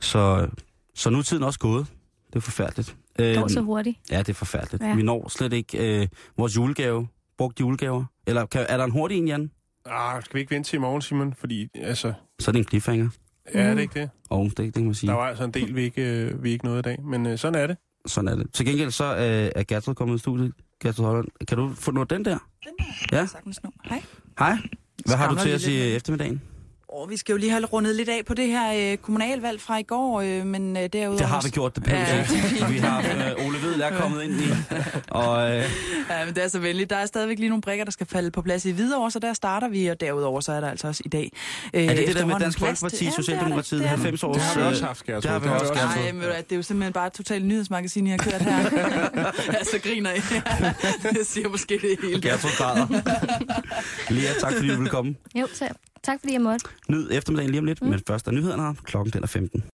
Så, så nu er tiden også gået. Det er forfærdeligt. det går Øhm, så hurtigt. Ja, det er forfærdeligt. Ja. Vi når slet ikke øh, vores julegave. Brugt julegaver. Eller kan, er der en hurtig en, Jan? Ah, skal vi ikke vente til i morgen, Simon? Fordi, altså... Så er det en cliffhanger. Ja, er det ikke det? Og det, det kan man sige. Der var altså en del, vi ikke, øh, vi ikke nåede i dag. Men øh, sådan er det. Sådan er det. Til gengæld så øh, er Gertrud kommet i studiet. Gertrud Holland, kan du få noget den der? Den der. Ja. Sagtens nu. Hej. Hej. Hvad har du til vi os i lidt med. eftermiddagen? Og vi skal jo lige have rundet lidt af på det her øh, kommunalvalg fra i går, øh, men øh, derudover... Det har vi gjort, det pænt. Ja, vi har øh, Ole Vedel er kommet ind i. [laughs] Og øh, Ja, men det er så venligt. Der er stadigvæk lige nogle brikker, der skal falde på plads i Hvidovre, så der starter vi, og derudover så er der altså også i dag... Øh, er det det der med Dansk Folkeparti, Ja, det er. Socialdemokratiet, Det er der. 90 års... Det har vi øh, også haft, Gertrud. Det har vi Det har også, vi også Gertrud. Nej, men det er jo simpelthen bare et totalt nyhedsmagasin, I har kørt her. [laughs] ja, så griner I. [laughs] det siger måske det hele. Gertrud græder. Lia, tak fordi du ville komme. Jo, så, tak fordi jeg måtte. Nyd eftermiddagen lige om lidt, men først er nyhederne her. Klokken den er 15.